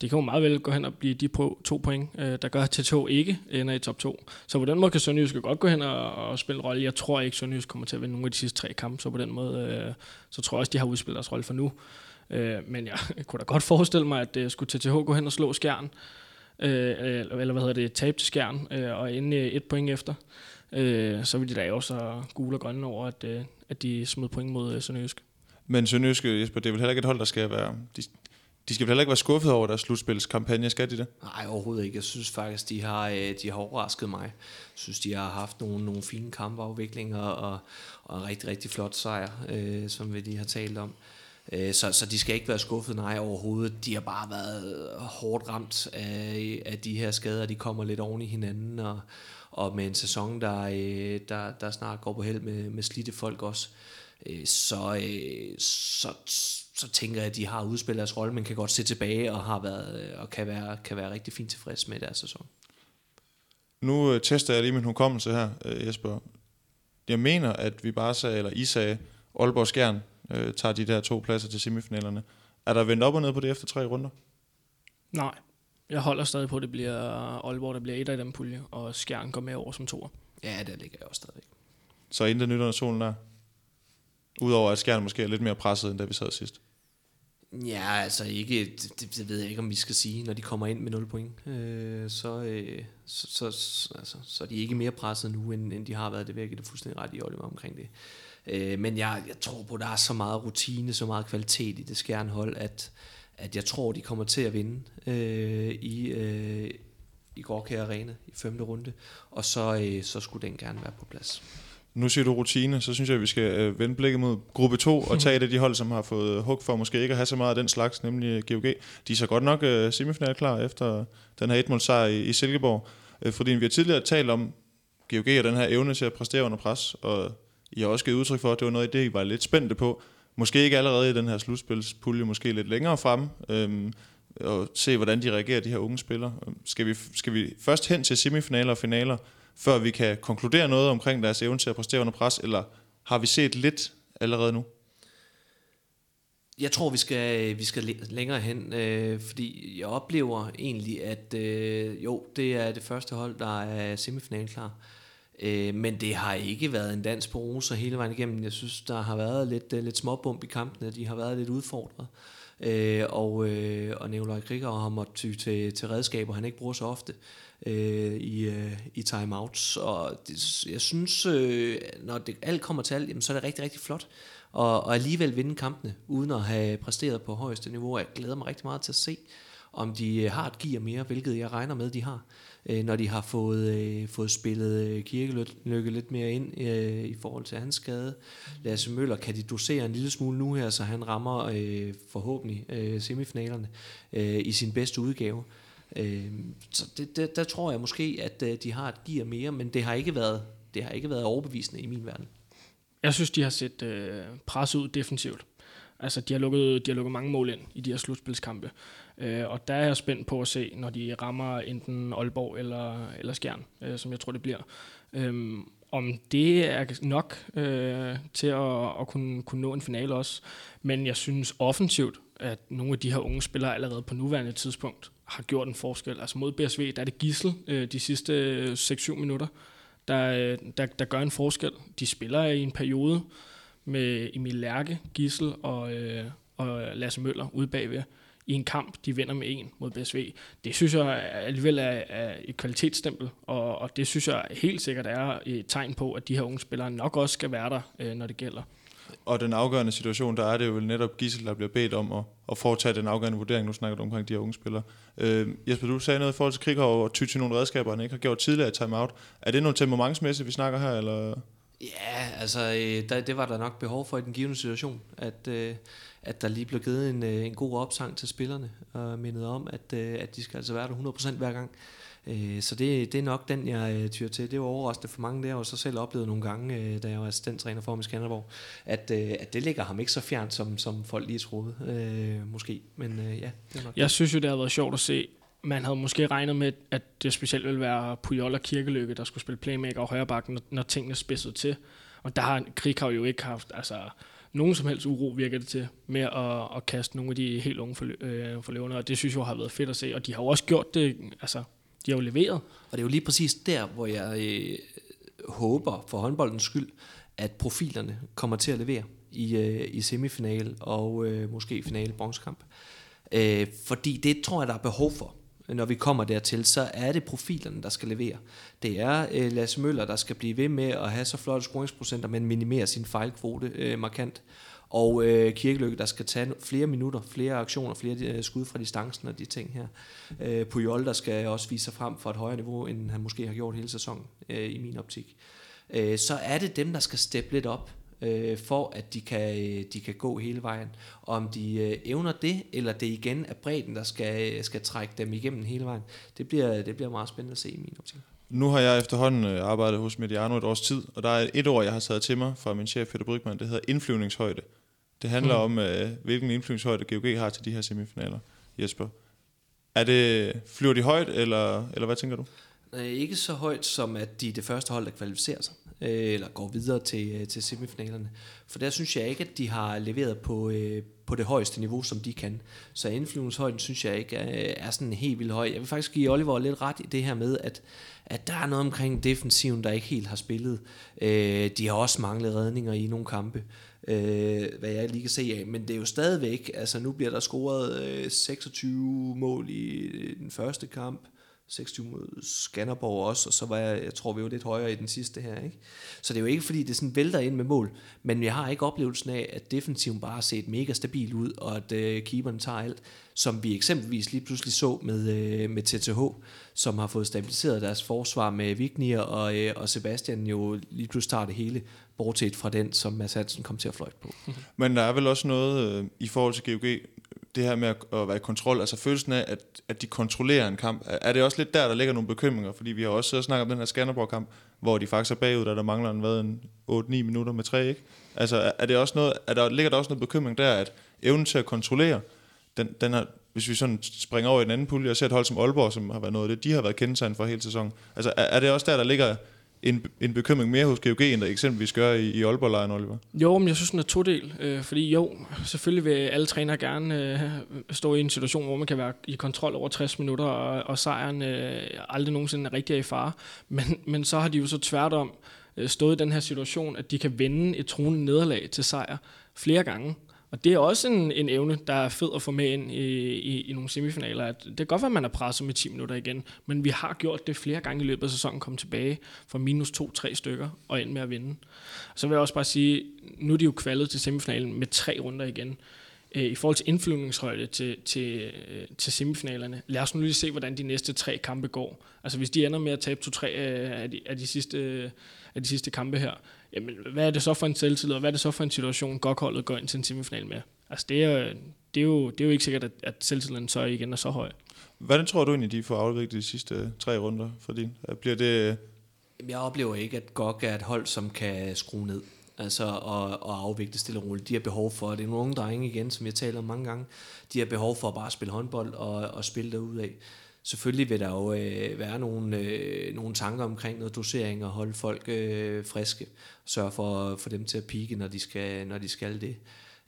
Det kan jo meget vel gå hen og blive de på to point, øh, der gør, at TH ikke ender i top 2. Så på den måde kan Sønderjyske godt gå hen og, og spille en rolle. Jeg tror ikke, Sønderjyske kommer til at vinde nogle af de sidste tre kampe, så på den måde, øh, så tror jeg også, de har udspillet deres rolle for nu. Øh, men jeg kunne da godt forestille mig, at øh, skulle TTH gå hen og slå Skjern, øh, eller hvad hedder det, tabe til skærn, øh, og ende et point efter, øh, så vil de da også gule og grønne over, at, øh, at de smed point mod øh, Sønderjysk. Men Sønderjysk, Jesper, det er vel heller ikke et hold, der skal være... De, de skal vel heller ikke være skuffet over deres slutspilskampagne, skal de det? Nej, overhovedet ikke. Jeg synes faktisk, de har, øh, de har overrasket mig. Jeg synes, de har haft nogle, nogle fine kampafviklinger og, og en rigtig, rigtig flot sejr, øh, som vi lige har talt om. Øh, så, så de skal ikke være skuffet, nej overhovedet. De har bare været hårdt ramt af, af de her skader. De kommer lidt oven i hinanden, og, og med en sæson, der, øh, der, der snart går på held med, med slidte folk også, øh, så, øh, så, så tænker jeg, at de har udspillet deres rolle, men kan godt se tilbage og, har været, øh, og kan, være, kan være rigtig fint tilfreds med deres sæson. Nu tester jeg lige min hukommelse her, Jesper. Jeg mener, at vi bare sagde, eller I sagde, Aalborg Skjern øh, tager de der to pladser til semifinalerne. Er der vendt op og ned på det efter tre runder? Nej. Jeg holder stadig på, at det bliver Aalborg, der bliver et af dem pulje, og Skjern går med over som toer. Ja, der ligger jeg også stadig. Så nyt under solen der? Udover at Skjern måske er lidt mere presset, end da vi sad sidst. Ja, altså ikke, det, det ved jeg ikke, om vi skal sige, når de kommer ind med 0 point. Øh, så, øh, så, så, altså, så er de ikke mere presset nu, end, end de har været. Det vil jeg give det fuldstændig ret i Oliver omkring det. Øh, men jeg, jeg tror på, at der er så meget rutine, så meget kvalitet i det skærnhold, at, at jeg tror, de kommer til at vinde øh, i, øh, i Gorkær Arena i femte runde, og så, øh, så skulle den gerne være på plads. Nu siger du rutine, så synes jeg, at vi skal øh, vende blikket mod gruppe 2 og tage et af de hold, som har fået øh, hug for måske ikke at have så meget af den slags, nemlig øh, GOG. De er så godt nok øh, semifinal klar efter den her et sejr i, i Silkeborg. Øh, fordi vi har tidligere talt om GOG og den her evne til at præstere under pres, og i har også givet udtryk for, at det var noget, det I var lidt spændte på. Måske ikke allerede i den her slutspilspulje, måske lidt længere frem, øhm, og se, hvordan de reagerer, de her unge spillere. Skal vi, skal vi først hen til semifinaler og finaler, før vi kan konkludere noget omkring deres evne til at præstere under pres, eller har vi set lidt allerede nu? Jeg tror, vi skal, vi skal længere hen, øh, fordi jeg oplever egentlig, at øh, jo, det er det første hold, der er semifinalklar. Øh, men det har ikke været en dans på roser hele vejen igennem. Jeg synes, der har været lidt, uh, lidt småbump i kampene. De har været lidt udfordret. Øh, og, øh, og Nikolaj Krieger har måttet ty til, til redskaber, han ikke bruger så ofte øh, i, øh, i timeouts. Og det, jeg synes, øh, når det alt kommer til alt, jamen, så er det rigtig, rigtig flot. Og, og alligevel vinde kampene, uden at have præsteret på højeste niveau. Jeg glæder mig rigtig meget til at se, om de øh, har et gear mere, hvilket jeg regner med, de har øh, når de har fået, øh, fået spillet øh, Kirkelykke lidt mere ind øh, i forhold til hans skade. Lasse Møller, kan de dosere en lille smule nu her, så han rammer øh, forhåbentlig øh, semifinalerne øh, i sin bedste udgave. Øh, så det, det, der tror jeg måske, at øh, de har et gear mere, men det har ikke været, det har ikke været overbevisende i min verden. Jeg synes, de har set øh, presset ud defensivt. Altså, de har, lukket, de har lukket mange mål ind i de her slutspilskampe. Øh, og der er jeg spændt på at se, når de rammer enten Aalborg eller, eller Skjern, øh, som jeg tror det bliver. Øh, om det er nok øh, til at, at kunne, kunne nå en finale også. Men jeg synes offensivt, at nogle af de her unge spillere allerede på nuværende tidspunkt har gjort en forskel. Altså mod BSV, der er det Gissel øh, de sidste 6-7 minutter, der, øh, der, der gør en forskel. De spiller i en periode med Emil Lærke, Gissel og, øh, og Lasse Møller ude bagved i en kamp, de vinder med en mod BSV. Det synes jeg alligevel er, er et kvalitetsstempel, og, og det synes jeg helt sikkert er et tegn på, at de her unge spillere nok også skal være der, øh, når det gælder. Og den afgørende situation, der er det jo netop Gissel, der bliver bedt om at, at foretage den afgørende vurdering. Nu snakker du omkring de her unge spillere. Øh, Jesper, du sagde noget i forhold til Krighov og ty til nogle redskaber, han ikke har gjort tidligere i timeout. Er det noget temperamentsmæssigt, vi snakker her, eller... Ja, altså øh, der, det var der nok behov for i den givende situation, at, øh, at der lige blev givet en, øh, en god opsang til spillerne, og mindet om, at, at de skal altså være der 100% hver gang. Så det, det er nok den, jeg tyrer til. Det var overraskende for mange, det har jeg så selv oplevet nogle gange, da jeg var assistenttræner for ham i Skanderborg, at, at det ligger ham ikke så fjernt, som, som folk lige troede, måske. Men ja, det er nok Jeg det. synes jo, det har været sjovt at se, man havde måske regnet med, at det specielt ville være Pujol og Kirkelykke, der skulle spille playmaker og højrebakken, når, når tingene spidsede til. Og der har Krikau jo ikke haft altså, nogen som helst uro, virker det til, med at, at kaste nogle af de helt unge forløberne, øh, og det synes jeg har været fedt at se, og de har jo også gjort det, altså, de har jo leveret. Og det er jo lige præcis der, hvor jeg øh, håber for håndboldens skyld, at profilerne kommer til at levere i, øh, i semifinal og øh, måske finale bronzekamp. Øh, fordi det tror jeg, der er behov for når vi kommer dertil, så er det profilerne, der skal levere. Det er øh, Lasse Møller, der skal blive ved med at have så flotte scoringsprocenter, men minimere sin fejlkvote øh, markant. Og øh, Kirkeløkke, der skal tage flere minutter, flere aktioner, flere øh, skud fra distancen og de ting her. Øh, Pujol, der skal også vise sig frem for et højere niveau, end han måske har gjort hele sæsonen, øh, i min optik. Øh, så er det dem, der skal steppe lidt op øh, for at de kan, øh, de kan gå hele vejen. Og om de øh, evner det, eller det igen er bredden, der skal, skal trække dem igennem hele vejen, det bliver, det bliver meget spændende at se i min optik. Nu har jeg efterhånden øh, arbejdet hos Mediano et års tid, og der er et ord, jeg har taget til mig fra min chef, Peter Brygman, det hedder indflyvningshøjde. Det handler mm. om, øh, hvilken indflyvningshøjde GOG har til de her semifinaler. Jesper, er det, flyver de højt, eller, eller hvad tænker du? Ikke så højt, som at de er det første hold, der kvalificerer sig øh, eller går videre til, øh, til semifinalerne. For der synes jeg ikke, at de har leveret på, øh, på det højeste niveau, som de kan. Så indflyvningshøjden synes jeg ikke er, er sådan helt vildt høj. Jeg vil faktisk give Oliver lidt ret i det her med, at, at der er noget omkring defensiven, der ikke helt har spillet. Øh, de har også manglet redninger i nogle kampe. Øh, hvad jeg lige kan se af, men det er jo stadigvæk, altså nu bliver der scoret øh, 26 mål i øh, den første kamp, 26 mod Skanderborg også, og så var jeg, jeg tror, vi var lidt højere i den sidste her. Ikke? Så det er jo ikke, fordi det sådan vælter ind med mål, men jeg har ikke oplevelsen af, at defensiven bare har set mega stabil ud, og at øh, keeperen tager alt, som vi eksempelvis lige pludselig så med, øh, med TTH, som har fået stabiliseret deres forsvar med Vignier, og, øh, og Sebastian jo lige pludselig tager det hele, bortset fra den, som Mads Hansen kom til at fløjte på. Men der er vel også noget øh, i forhold til GOG, det her med at, at være i kontrol, altså følelsen af, at, at de kontrollerer en kamp. Er, det også lidt der, der ligger nogle bekymringer? Fordi vi har også siddet og snakket om den her Skanderborg-kamp, hvor de faktisk er bagud, da der mangler en, hvad, en 8-9 minutter med 3, ikke? Altså, er, er det også noget, er der, ligger der også noget bekymring der, at evnen til at kontrollere, den, den har, hvis vi sådan springer over i en anden pulje og ser et hold som Aalborg, som har været noget af det, de har været kendetegn for hele sæsonen. Altså, er, er det også der, der ligger en, en bekymring mere hos GOG, end der eksempelvis gør i, i Aalborg-lejren, Oliver? Jo, men jeg synes, den er todel. Øh, fordi jo, selvfølgelig vil alle trænere gerne øh, stå i en situation, hvor man kan være i kontrol over 60 minutter, og, og sejren øh, aldrig nogensinde er rigtig i fare. Men, men så har de jo så tværtom øh, stået i den her situation, at de kan vende et truende nederlag til sejr flere gange. Og det er også en, en evne, der er fed at få med ind i, i, i nogle semifinaler. At det kan godt være, at man er presset med 10 minutter igen, men vi har gjort det flere gange i løbet af sæsonen, kom tilbage fra minus 2-3 stykker og ind med at vinde. Så vil jeg også bare sige, nu er de jo kvalet til semifinalen med tre runder igen. Øh, I forhold til indflyvningshøjde til, til, øh, til semifinalerne, lad os nu lige se, hvordan de næste tre kampe går. Altså hvis de ender med at tabe 2-3 øh, af de, af de sidste af de sidste kampe her, jamen, hvad er det så for en selvtillid, og hvad er det så for en situation, Gokholdet går ind til en semifinal med? Altså, det er, det er, jo, det er jo ikke sikkert, at, at selvtilliden så igen er så høj. Hvordan tror du egentlig, de får afviklet de sidste tre runder for din? Bliver det... Jeg oplever ikke, at GOG er et hold, som kan skrue ned altså, og, og afvikle stille og roligt. De har behov for, det er nogle unge drenge igen, som jeg taler om mange gange, de har behov for at bare spille håndbold og, og spille derud af. Selvfølgelig vil der jo øh, være nogle, øh, nogle tanker omkring noget dosering og holde folk øh, friske. Sørge for, for dem til at pike, når de skal, når de skal det.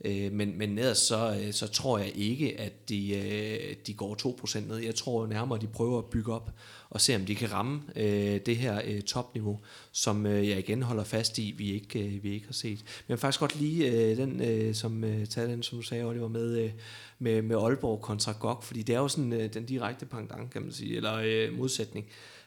Øh, men, men ellers så, øh, så tror jeg ikke, at de, øh, de går 2% ned. Jeg tror nærmere, at de prøver at bygge op og se, om de kan ramme øh, det her øh, topniveau, som øh, jeg igen holder fast i, vi ikke, øh, vi ikke har set. Men jeg vil faktisk godt lige øh, den, øh, som, øh, tage den, som du sagde, Oliver, med, øh, med, med Aalborg kontra GOG, fordi det er jo sådan øh, den direkte pendant, kan man sige, eller øh, modsætning.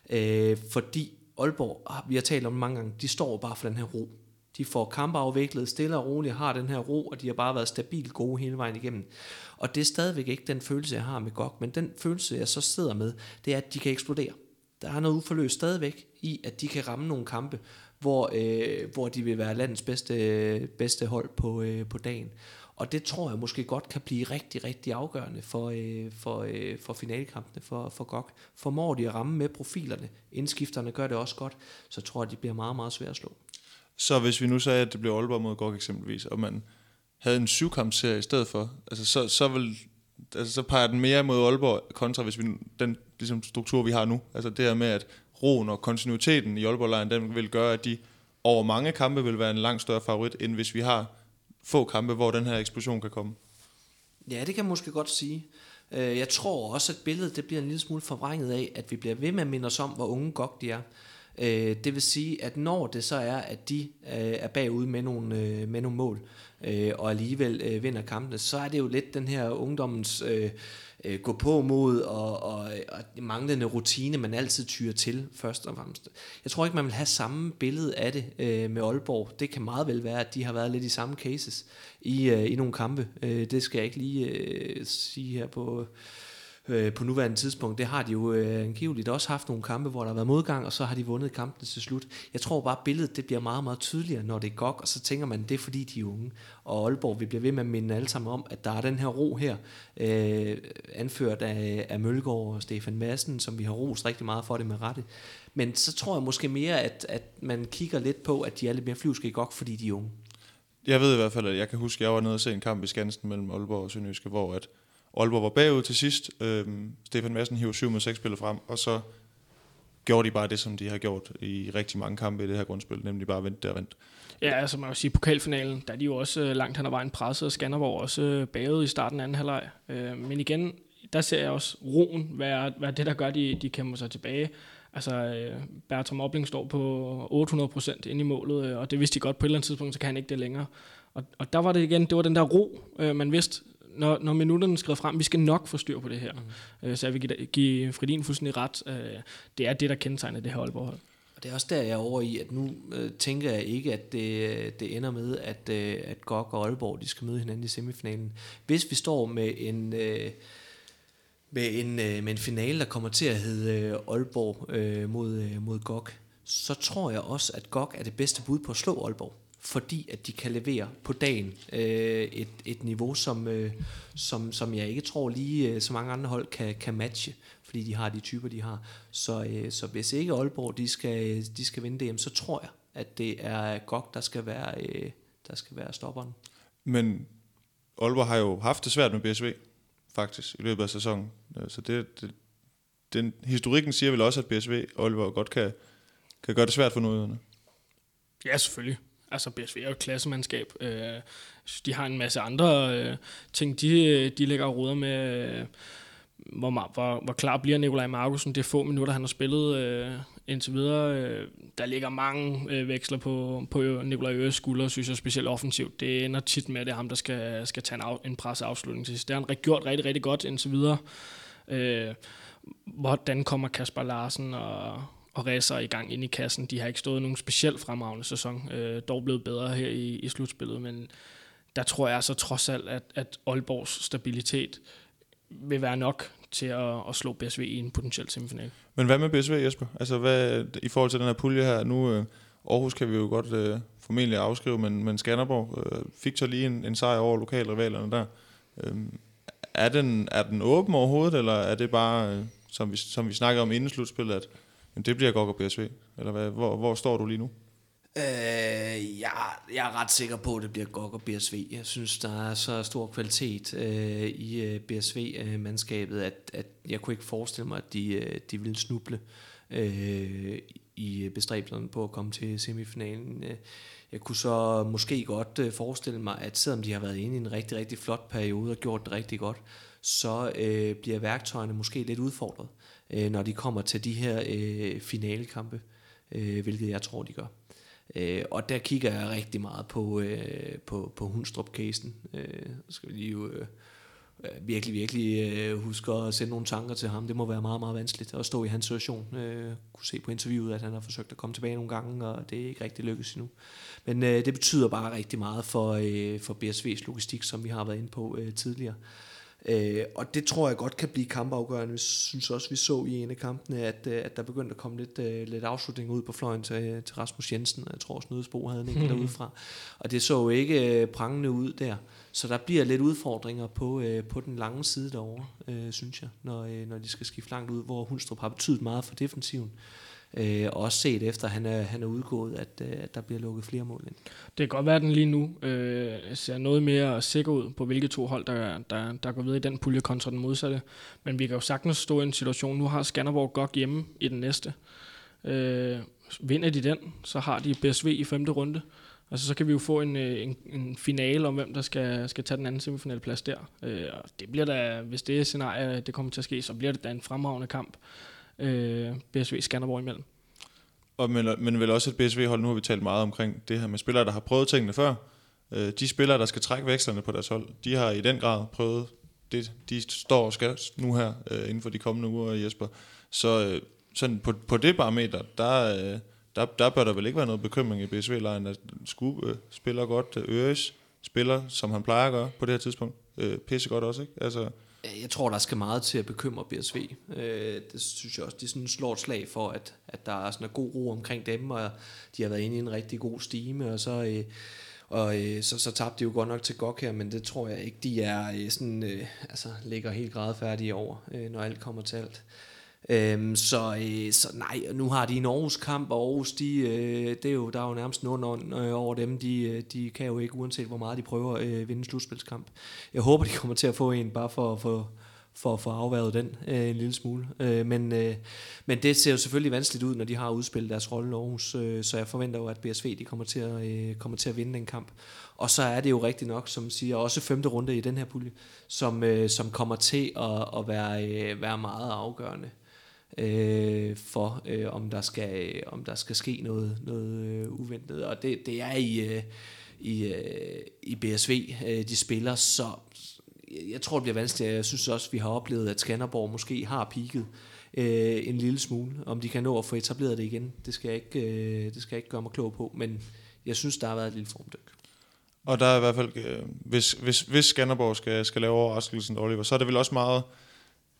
Øh, fordi Aalborg, ah, vi har talt om mange gange, de står bare for den her ro. De får kampe afviklet stille og roligt, har den her ro, og de har bare været stabilt gode hele vejen igennem. Og det er stadigvæk ikke den følelse, jeg har med GOG, men den følelse, jeg så sidder med, det er, at de kan eksplodere. Der er noget uforløst stadigvæk i, at de kan ramme nogle kampe, hvor, øh, hvor de vil være landets bedste, bedste hold på, øh, på dagen. Og det tror jeg måske godt kan blive rigtig, rigtig afgørende for, øh, for, øh, for finalekampene for, for GOG. Formår de at ramme med profilerne, indskifterne gør det også godt, så tror jeg, de bliver meget, meget svære at slå. Så hvis vi nu sagde, at det blev Aalborg mod GOG eksempelvis, og man havde en syvkampserie i stedet for, altså så, så vil altså, så peger den mere mod Aalborg kontra hvis vi, den ligesom, struktur, vi har nu. Altså det her med, at roen og kontinuiteten i Aalborg-lejen, den vil gøre, at de over mange kampe vil være en langt større favorit, end hvis vi har få kampe, hvor den her eksplosion kan komme. Ja, det kan man måske godt sige. Øh, jeg tror også, at billedet det bliver en lille smule forvrænget af, at vi bliver ved med at minde os om, hvor unge godt de er. Øh, det vil sige, at når det så er, at de øh, er bagud med nogle, øh, med nogle mål, øh, og alligevel øh, vinder kampene, så er det jo lidt den her ungdommens øh, gå på mod og, og, og manglende rutine, man altid tyrer til først og fremmest. Jeg tror ikke, man vil have samme billede af det øh, med Aalborg. Det kan meget vel være, at de har været lidt i samme cases i, øh, i nogle kampe. Øh, det skal jeg ikke lige øh, sige her på øh, Øh, på nuværende tidspunkt. Det har de jo øh, angiveligt også haft nogle kampe, hvor der har været modgang, og så har de vundet kampen til slut. Jeg tror bare, at billedet det bliver meget, meget tydeligere, når det er GOG, og så tænker man, det er fordi, de er unge. Og Aalborg, vi bliver ved med at minde alle sammen om, at der er den her ro her, øh, anført af, af Mølgaard og Stefan Madsen, som vi har rost rigtig meget for det med rette. Men så tror jeg måske mere, at, at man kigger lidt på, at de er lidt mere flyvske i GOG, fordi de er unge. Jeg ved i hvert fald, at jeg kan huske, at jeg var nede og se en kamp i Skansen mellem Aalborg og Sønderjyske, hvor at Aalborg var bagud til sidst. Øhm, Stefan Madsen hiver 7 mod 6 spillet frem, og så gjorde de bare det, som de har gjort i rigtig mange kampe i det her grundspil, nemlig bare vente der og vente. Ja, altså man kan sige, pokalfinalen, der er de jo også øh, langt hen ad vejen presset, og Skanderborg også øh, bagud i starten af anden halvleg. Øh, men igen, der ser jeg også roen hvad, hvad det, der gør, de, de kæmper sig tilbage. Altså, øh, Bertram Obling står på 800% ind i målet, og det vidste de godt på et eller andet tidspunkt, så kan han ikke det længere. Og, og der var det igen, det var den der ro, man vidste, når, når minutterne er skrevet frem, vi skal nok få styr på det her. Mm. Øh, så jeg vil give, give Fredin fuldstændig ret. Øh, det er det, der kendetegner det her Aalborg-hold. Og det er også der, jeg er over i, at nu øh, tænker jeg ikke, at det, det ender med, at, øh, at GOG og Aalborg de skal møde hinanden i semifinalen. Hvis vi står med en... Øh, med en, øh, med en finale, der kommer til at hedde øh, Aalborg øh, mod, øh, mod GOG, så tror jeg også, at GOG er det bedste bud på at slå Aalborg fordi at de kan levere på dagen øh, et, et niveau, som, øh, som, som jeg ikke tror lige øh, så mange andre hold kan, kan matche, fordi de har de typer, de har. Så, øh, så hvis ikke Aalborg de skal, de skal vinde det, så tror jeg, at det er GOG, der skal være, øh, der skal være stopperen. Men Aalborg har jo haft det svært med BSV, faktisk, i løbet af sæsonen. Øh, så det, det, den, historikken siger vel også, at BSV og Aalborg godt kan, kan gøre det svært for nordjyderne. Ja, selvfølgelig. Altså BSV er jo et klassemandskab. Øh, de har en masse andre øh, ting, de, øh, de lægger og ruder med. Øh, hvor, hvor, hvor klar bliver Nikolaj Markusen? Det få minutter, han har spillet øh, indtil videre. Øh, der ligger mange øh, veksler på, på Nikolaj Øres skulder, synes jeg specielt offensivt. Det ender tit med, at det er ham, der skal, skal tage en, af, en presseafslutning til sidst. Det har han gjort rigtig, rigtig godt indtil videre. Øh, hvordan kommer Kasper Larsen og, og racer i gang ind i kassen. De har ikke stået nogen specielt fremragende sæson, øh, dog blevet bedre her i, i slutspillet, men der tror jeg så trods alt, at, at Aalborgs stabilitet vil være nok til at, at slå BSV i en potentiel semifinal. Men hvad med BSV, Jesper? Altså hvad, i forhold til den her pulje her, nu øh, Aarhus kan vi jo godt øh, formentlig afskrive, men, men Skanderborg øh, fik så lige en, en sejr over lokalrivalerne der. Øh, er, den, er den åben overhovedet, eller er det bare, øh, som, vi, som vi snakkede om inden slutspillet, at Jamen, det bliver godt og PSV. eller hvad? Hvor, hvor står du lige nu? Øh, jeg, jeg er ret sikker på, at det bliver godt og BSV. Jeg synes, der er så stor kvalitet øh, i øh, BSV-mandskabet, at, at jeg kunne ikke forestille mig, at de, øh, de ville snuble øh, i øh, bestræbelserne på at komme til semifinalen. Øh, jeg kunne så måske godt øh, forestille mig, at selvom de har været inde i en rigtig, rigtig flot periode og gjort det rigtig godt, så øh, bliver værktøjerne måske lidt udfordret øh, når de kommer til de her øh, finalekampe, øh, hvilket jeg tror, de gør. Øh, og der kigger jeg rigtig meget på, øh, på, på Hundstrup-casen. Øh, skal vi lige øh, øh, virkelig, virkelig øh, huske at sende nogle tanker til ham. Det må være meget, meget vanskeligt at stå i hans situation. Øh, kunne se på interviewet, at han har forsøgt at komme tilbage nogle gange, og det er ikke rigtig lykkedes endnu. Men øh, det betyder bare rigtig meget for, øh, for BSV's logistik, som vi har været inde på øh, tidligere. Øh, og det tror jeg godt kan blive kampafgørende. Jeg synes også, vi så i en af kampene, at, øh, at der begyndte at komme lidt, uh, lidt afslutning ud på fløjen til, til Rasmus Jensen. Jeg tror også, Nødesbo havde en enkelt derudefra. Og det så jo ikke uh, prangende ud der. Så der bliver lidt udfordringer på, uh, på den lange side derovre, uh, synes jeg, når, uh, når de skal skifte langt ud, hvor Hundstrup har betydet meget for defensiven. Øh, og også set efter, at han er, han er udgået, at, øh, at der bliver lukket flere mål ind. Det kan godt være, at den lige nu øh, ser noget mere sikker ud på, hvilke to hold, der, der, der går videre i den pulje kontra den modsatte. Men vi kan jo sagtens stå i en situation, nu har Skanderborg godt hjemme i den næste. Øh, vinder de den, så har de BSV i femte runde. Altså, så kan vi jo få en, øh, en, en finale om, hvem der skal, skal tage den anden semifinalplads der. Øh, og det bliver da, hvis det er scenarie, det kommer til at ske, så bliver det da en fremragende kamp øh, BSV Skanderborg imellem. Og men, men vel også et BSV-hold, nu har vi talt meget omkring det her med spillere, der har prøvet tingene før. Øh, de spillere, der skal trække væksterne på deres hold, de har i den grad prøvet det, de står og skal nu her øh, inden for de kommende uger, Jesper. Så øh, sådan på, på det parameter, der, øh, der, der bør der vel ikke være noget bekymring i BSV-lejen, at Skube øh, spiller godt, øh, Øres spiller, som han plejer at gøre på det her tidspunkt, øh, pisse godt også, ikke? Altså, Øh, jeg tror, der skal meget til at bekymre BSV. Øh, det synes jeg også, de sådan slår et slag for, at, at der er sådan en god ro omkring dem, og de har været inde i en rigtig god stime, og så... Øh, og øh, så, så tabte de jo godt nok til GOG her, men det tror jeg ikke, de er øh, sådan, øh, altså, ligger helt gradfærdige over, øh, når alt kommer til alt. Øhm, så, øh, så nej, nu har de en Aarhus kamp, og Aarhus, de, øh, det er jo, der er jo nærmest nogen øh, over dem. De, øh, de kan jo ikke, uanset hvor meget de prøver, øh, vinde en slutspilskamp. Jeg håber, de kommer til at få en, bare for at få for at få afværet den øh, en lille smule. Øh, men, øh, men det ser jo selvfølgelig vanskeligt ud, når de har udspillet deres rolle i Aarhus, øh, så jeg forventer jo, at BSV de kommer, til at, øh, kommer til at vinde den kamp. Og så er det jo rigtigt nok, som siger, også femte runde i den her pulje, som, øh, som kommer til at, at være, øh, være meget afgørende øh, for, øh, om, der skal, øh, om der skal ske noget, noget øh, uventet. Og det, det er i, øh, i, øh, i BSV, øh, de spiller, så jeg tror, det bliver vanskeligt. Jeg synes også, vi har oplevet, at Skanderborg måske har peaked øh, en lille smule. Om de kan nå at få etableret det igen, det skal jeg ikke, øh, det skal jeg ikke gøre mig klog på. Men jeg synes, der har været et lille formdyk. Og der er i hvert fald, øh, hvis, hvis, hvis Skanderborg skal, skal lave overraskelsen, Oliver, så er det vel også meget,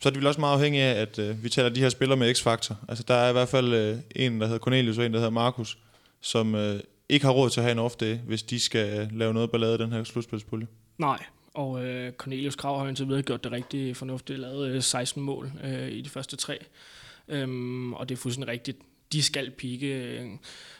så er det vel også meget afhængigt af, at øh, vi taler de her spillere med x-faktor. Altså der er i hvert fald øh, en, der hedder Cornelius, og en, der hedder Markus, som øh, ikke har råd til at have en off-day, hvis de skal øh, lave noget ballade i den her slutspilspulje. Nej, og øh, Cornelius Krav har indtil videre gjort det rigtig fornuftigt, lavet øh, 16 mål øh, i de første tre. Øhm, og det er fuldstændig rigtigt. De skal pike, øh,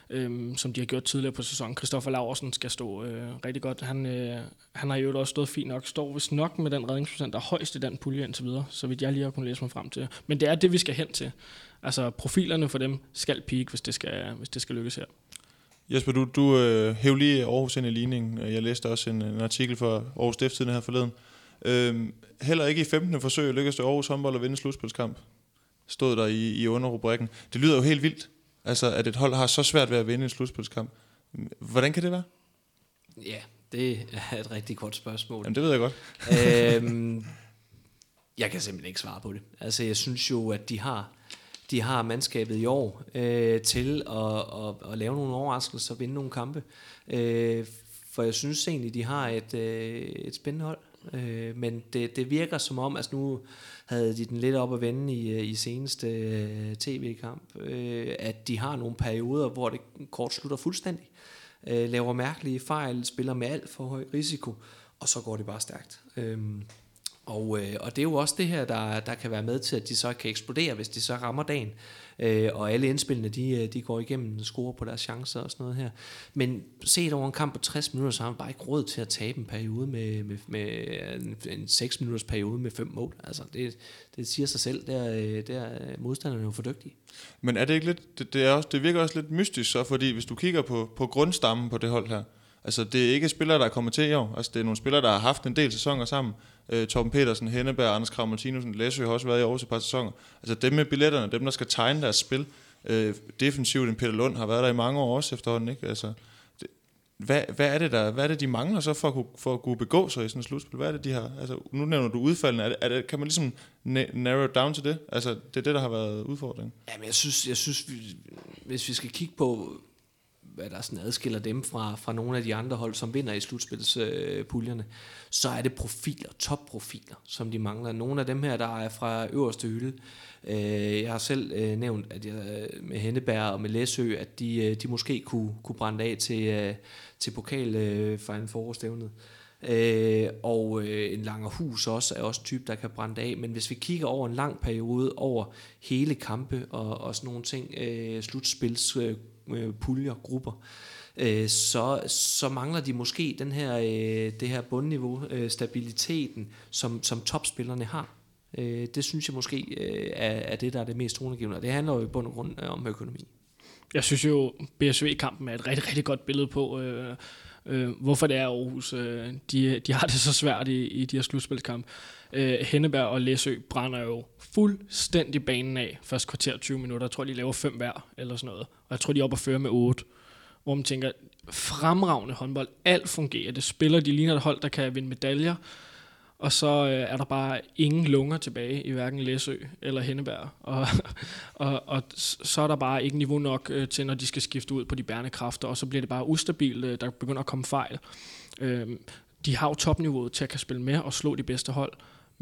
øh, som de har gjort tidligere på sæsonen. Kristoffer Laversen skal stå øh, rigtig godt. Han, øh, han har jo også stået fint nok. Står vist nok med den redningsprocent, der er højst i den pulje indtil videre, så vidt jeg lige har kunnet læse mig frem til. Men det er det, vi skal hen til. Altså profilerne for dem skal peak, hvis det skal, hvis det skal lykkes her. Jesper, du, du øh, hæv lige Aarhus ind i ligningen. Jeg læste også en, en artikel fra Aarhus Stiftstidende her forleden. Øh, heller ikke i 15. forsøg lykkedes det Aarhus håndbold at vinde slutspilskamp. Stod der i, i underrubrikken. Det lyder jo helt vildt, altså, at et hold har så svært ved at vinde en slutspilskamp. Hvordan kan det være? Ja, det er et rigtig godt spørgsmål. Jamen, det ved jeg godt. øhm, jeg kan simpelthen ikke svare på det. Altså, jeg synes jo, at de har de har mandskabet i år øh, til at, at, at lave nogle overraskelser og vinde nogle kampe. Øh, for jeg synes egentlig, de har et, øh, et spændende hold. Øh, men det, det virker som om, altså nu havde de den lidt op at vende i, øh, i seneste øh, tv-kamp, øh, at de har nogle perioder, hvor det kort slutter fuldstændig. Øh, laver mærkelige fejl, spiller med alt for høj risiko, og så går det bare stærkt. Øh, og, øh, og det er jo også det her, der, der kan være med til, at de så kan eksplodere, hvis de så rammer dagen. Øh, og alle indspillene, de, øh, de går igennem og scorer på deres chancer og sådan noget her. Men set over en kamp på 60 minutter, så har man bare ikke råd til at tabe en periode med, med, med øh, en, en 6 minutters periode med fem mål. Altså, det, det siger sig selv, der, der der er modstanderne jo for dygtige. Men er det ikke lidt, det, det, er også, det virker også lidt mystisk så, fordi hvis du kigger på, på grundstammen på det hold her, Altså, det er ikke spillere, der er kommet til i år. Altså, det er nogle spillere, der har haft en del sæsoner sammen. Øh, Tom Petersen, Henneberg, Anders Krav Martinussen, Læsø har også været i Aarhus et par sæsoner. Altså, dem med billetterne, dem, der skal tegne deres spil. Øh, defensivt, en Peter Lund har været der i mange år også efterhånden, ikke? Altså, det, hvad, hvad, er det der, hvad er det, de mangler så for at, kunne, for at kunne begå sig i sådan et slutspil? Hvad er det, de har? Altså, nu nævner du udfaldene. Er det, er det, kan man ligesom narrow down til det? Altså, det er det, der har været udfordringen. Jamen, jeg synes, jeg synes hvis vi skal kigge på, hvad der sådan adskiller dem fra, fra nogle af de andre hold, som vinder i slutspilspuljerne, øh, så er det profiler, topprofiler, som de mangler. Nogle af dem her, der er fra øverste hylde. Øh, jeg har selv øh, nævnt, at jeg øh, med Henneberg og med Læsø, at de, øh, de måske kunne, kunne brænde af til, øh, til pokal øh, for en forårsstævnet. Øh, og øh, en langer hus også er også type, der kan brænde af. Men hvis vi kigger over en lang periode, over hele kampe og, og sådan nogle ting, øh, slutspils øh, øh, puljer, grupper, øh, så, så mangler de måske den her, øh, det her bundniveau, øh, stabiliteten, som, som topspillerne har. Øh, det synes jeg måske øh, er, er det, der er det mest tonegivende, og det handler jo i bund og grund øh, om økonomi. Jeg synes jo, BSV-kampen er et rigtig, rigtig godt billede på, øh, øh, hvorfor det er Aarhus. Øh, de, de har det så svært i, i de her slutspilskampe. Øh, Henneberg og Læsø brænder jo fuldstændig banen af første kvarter 20 minutter. Jeg tror, de laver fem hver eller sådan noget. Og jeg tror, de er oppe at føre med 8. Hvor man tænker, fremragende håndbold, alt fungerer. Det spiller, de ligner et hold, der kan vinde medaljer. Og så øh, er der bare ingen lunger tilbage i hverken Læsø eller Henneberg. Og, og, og så er der bare ikke niveau nok øh, til, når de skal skifte ud på de bærende kræfter, og så bliver det bare ustabilt. Øh, der begynder at komme fejl. Øh, de har jo topniveauet til at kan spille med og slå de bedste hold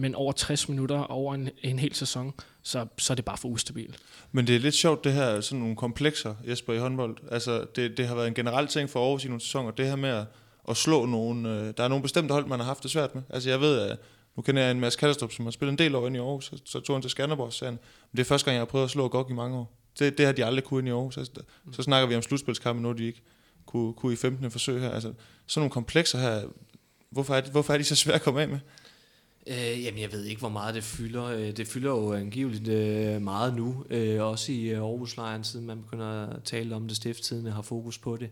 men over 60 minutter over en, en hel sæson, så, så er det bare for ustabilt. Men det er lidt sjovt, det her sådan nogle komplekser, Jesper, i håndbold. Altså, det, det har været en generel ting for Aarhus i nogle sæsoner, det her med at, at slå nogen. Øh, der er nogle bestemte hold, man har haft det svært med. Altså, jeg ved, at nu kender jeg en masse Kattastrup, som har spillet en del år inde i Aarhus, så, så tog han til Skanderborg, så han, men det er første gang, jeg har prøvet at slå GOG i mange år. Det, det har de aldrig kunnet i Aarhus. Altså, mm. Så snakker vi om slutspilskampe, nu de ikke kunne, kunne i 15. forsøg her. Altså, sådan nogle komplekser her, hvorfor er, de, hvorfor er de så svære at komme af med? Øh, jamen, jeg ved ikke, hvor meget det fylder. Øh, det fylder jo angiveligt øh, meget nu, øh, også i Aarhuslejren, siden man begynder at tale om det, stifttidene har fokus på det.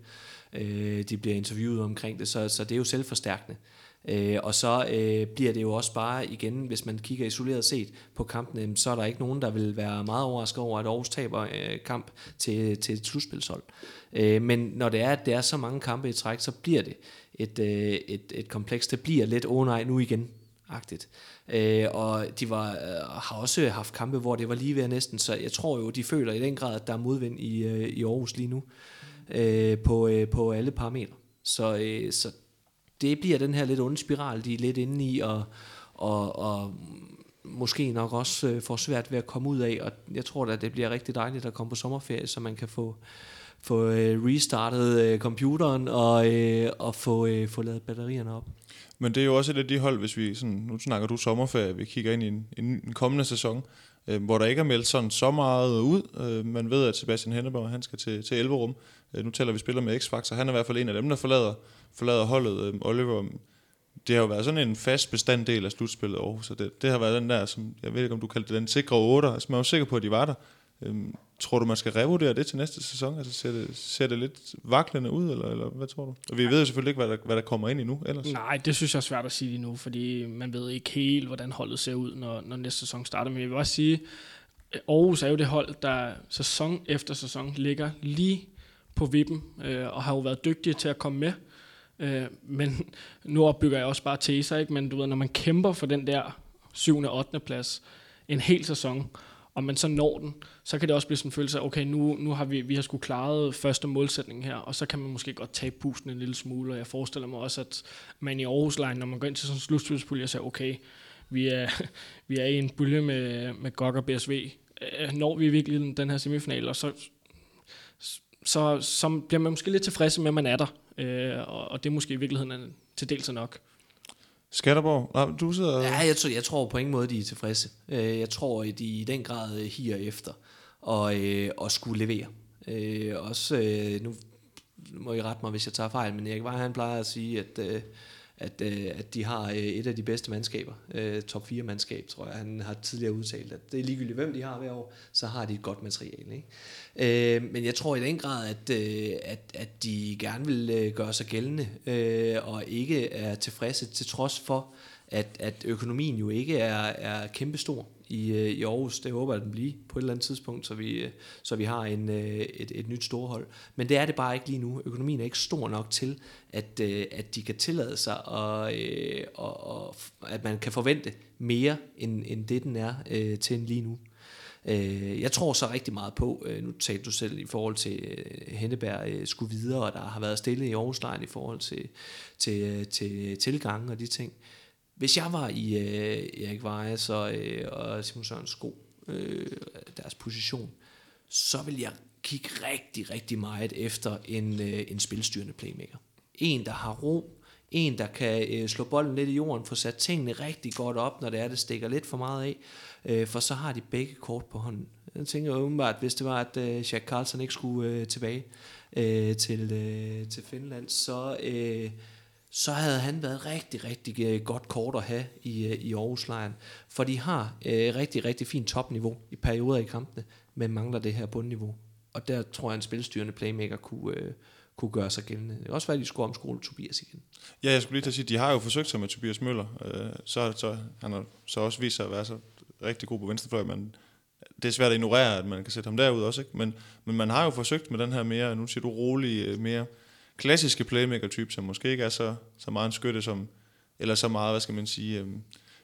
Øh, de bliver interviewet omkring det, så, så det er jo selvforstærkende. Øh, og så øh, bliver det jo også bare igen, hvis man kigger isoleret set på kampene, så er der ikke nogen, der vil være meget overrasket over, at Aarhus taber øh, kamp til, til et slutspilshold. Øh, men når det er, at det er så mange kampe i træk, så bliver det et, øh, et, et kompleks. Det bliver lidt, åh oh nej, nu igen agtigt. Øh, og de var, øh, har også haft kampe, hvor det var lige ved næsten, så jeg tror jo, de føler i den grad, at der er modvind i, øh, i Aarhus lige nu, øh, Øh, på, øh, på alle parametre. Så, øh, så det bliver den her lidt onde spiral, de er lidt inde i, og, og, og måske nok også øh, får svært ved at komme ud af, og jeg tror da, det bliver rigtig dejligt at komme på sommerferie, så man kan få, få øh, restartet øh, computeren og, øh, og få, øh, få lavet batterierne op. Men det er jo også et af de hold, hvis vi sådan, nu snakker du sommerferie, vi kigger ind i en, en, en kommende sæson, øh, hvor der ikke er meldt sådan så meget ud. Øh, man ved, at Sebastian Henneberg, han skal til, til Elverum. Øh, nu taler vi spiller med X-Factor. Han er i hvert fald en af dem, der forlader, forlader holdet. Øhm, Oliver, det har jo været sådan en fast bestanddel af slutspillet over, så det, det har været den der, som, jeg ved ikke, om du kaldte det den sikre 8, altså man er jo sikker på, at de var der. Øhm, tror du, man skal revurdere det til næste sæson? Altså ser det, ser det lidt vaklende ud, eller, eller hvad tror du? Og vi ved jo selvfølgelig ikke, hvad der, hvad der kommer ind i nu ellers. Nej, det synes jeg er svært at sige lige nu, fordi man ved ikke helt, hvordan holdet ser ud, når, når næste sæson starter. Men jeg vil også sige, Aarhus er jo det hold, der sæson efter sæson ligger lige på vippen, øh, og har jo været dygtige til at komme med. Øh, men nu opbygger jeg også bare teser, ikke? men du ved, når man kæmper for den der 7. og 8. plads en hel sæson, og man så når den, så kan det også blive sådan en følelse af, okay, nu, nu har vi, vi har sgu klaret første målsætning her, og så kan man måske godt tage pusten en lille smule, og jeg forestiller mig også, at man i Aarhus Line, når man går ind til sådan en slutspilspulje, og siger, okay, vi er, vi er i en bølge med, med GOG og BSV, øh, når vi virkelig den her semifinal, og så, så, så bliver man måske lidt tilfreds med, at man er der, øh, og, og det er måske i virkeligheden til dels nok. Skatterborg, Nej, du sidder... Ja, jeg tror, jeg tror på ingen måde, de er tilfredse. Øh, jeg tror, at de i den grad higer efter og, øh, og skulle levere. Også, nu må I rette mig, hvis jeg tager fejl, men Erik Vej, han plejer at sige, at at, øh, at de har øh, et af de bedste mandskaber, øh, top 4 mandskab, tror jeg. Han har tidligere udtalt, at det er ligegyldigt, hvem de har hver år, så har de et godt materiale. Ikke? Øh, men jeg tror i den grad, at, øh, at, at de gerne vil øh, gøre sig gældende, øh, og ikke er tilfredse til trods for, at, at økonomien jo ikke er, er kæmpestor i, øh, i Aarhus. Det håber jeg, den bliver på et eller andet tidspunkt, så vi, øh, så vi har en, øh, et, et nyt storhold. Men det er det bare ikke lige nu. Økonomien er ikke stor nok til, at, at de kan tillade sig, og, og, og at man kan forvente mere, end, end det den er til lige nu. Jeg tror så rigtig meget på, nu talte du selv i forhold til Henneberg skulle videre, og der har været stille i Aarhus i forhold til, til, til tilgangen og de ting. Hvis jeg var i øh, Erik Weiss og, øh, og Simon Sørens sko, øh, deres position, så vil jeg kigge rigtig, rigtig meget efter en, øh, en spilstyrende playmaker. En, der har ro, en, der kan øh, slå bolden lidt i jorden, få sat tingene rigtig godt op, når det er, det stikker lidt for meget af, øh, for så har de begge kort på hånden. Jeg tænker åbenbart, hvis det var, at øh, Jack Carlson ikke skulle øh, tilbage øh, til, øh, til Finland, så... Øh, så havde han været rigtig, rigtig øh, godt kort at have i, øh, i Aarhuslejren. For de har øh, rigtig, rigtig fint topniveau i perioder i kampene, men mangler det her bundniveau. Og der tror jeg, en spilstyrende playmaker kunne, øh, kunne gøre sig gældende. Det kan også være, at de skulle omskole Tobias igen. Ja, jeg skulle lige til at sige, de har jo forsøgt sig med Tobias Møller. Øh, så, så han har så også vist sig at være så rigtig god på venstrefløj, men det er svært at ignorere, at man kan sætte ham derud også. Ikke? Men, men man har jo forsøgt med den her mere, nu siger du rolig, øh, mere klassiske playmaker-type, som måske ikke er så, så meget en skytte som, eller så meget, hvad skal man sige, øhm,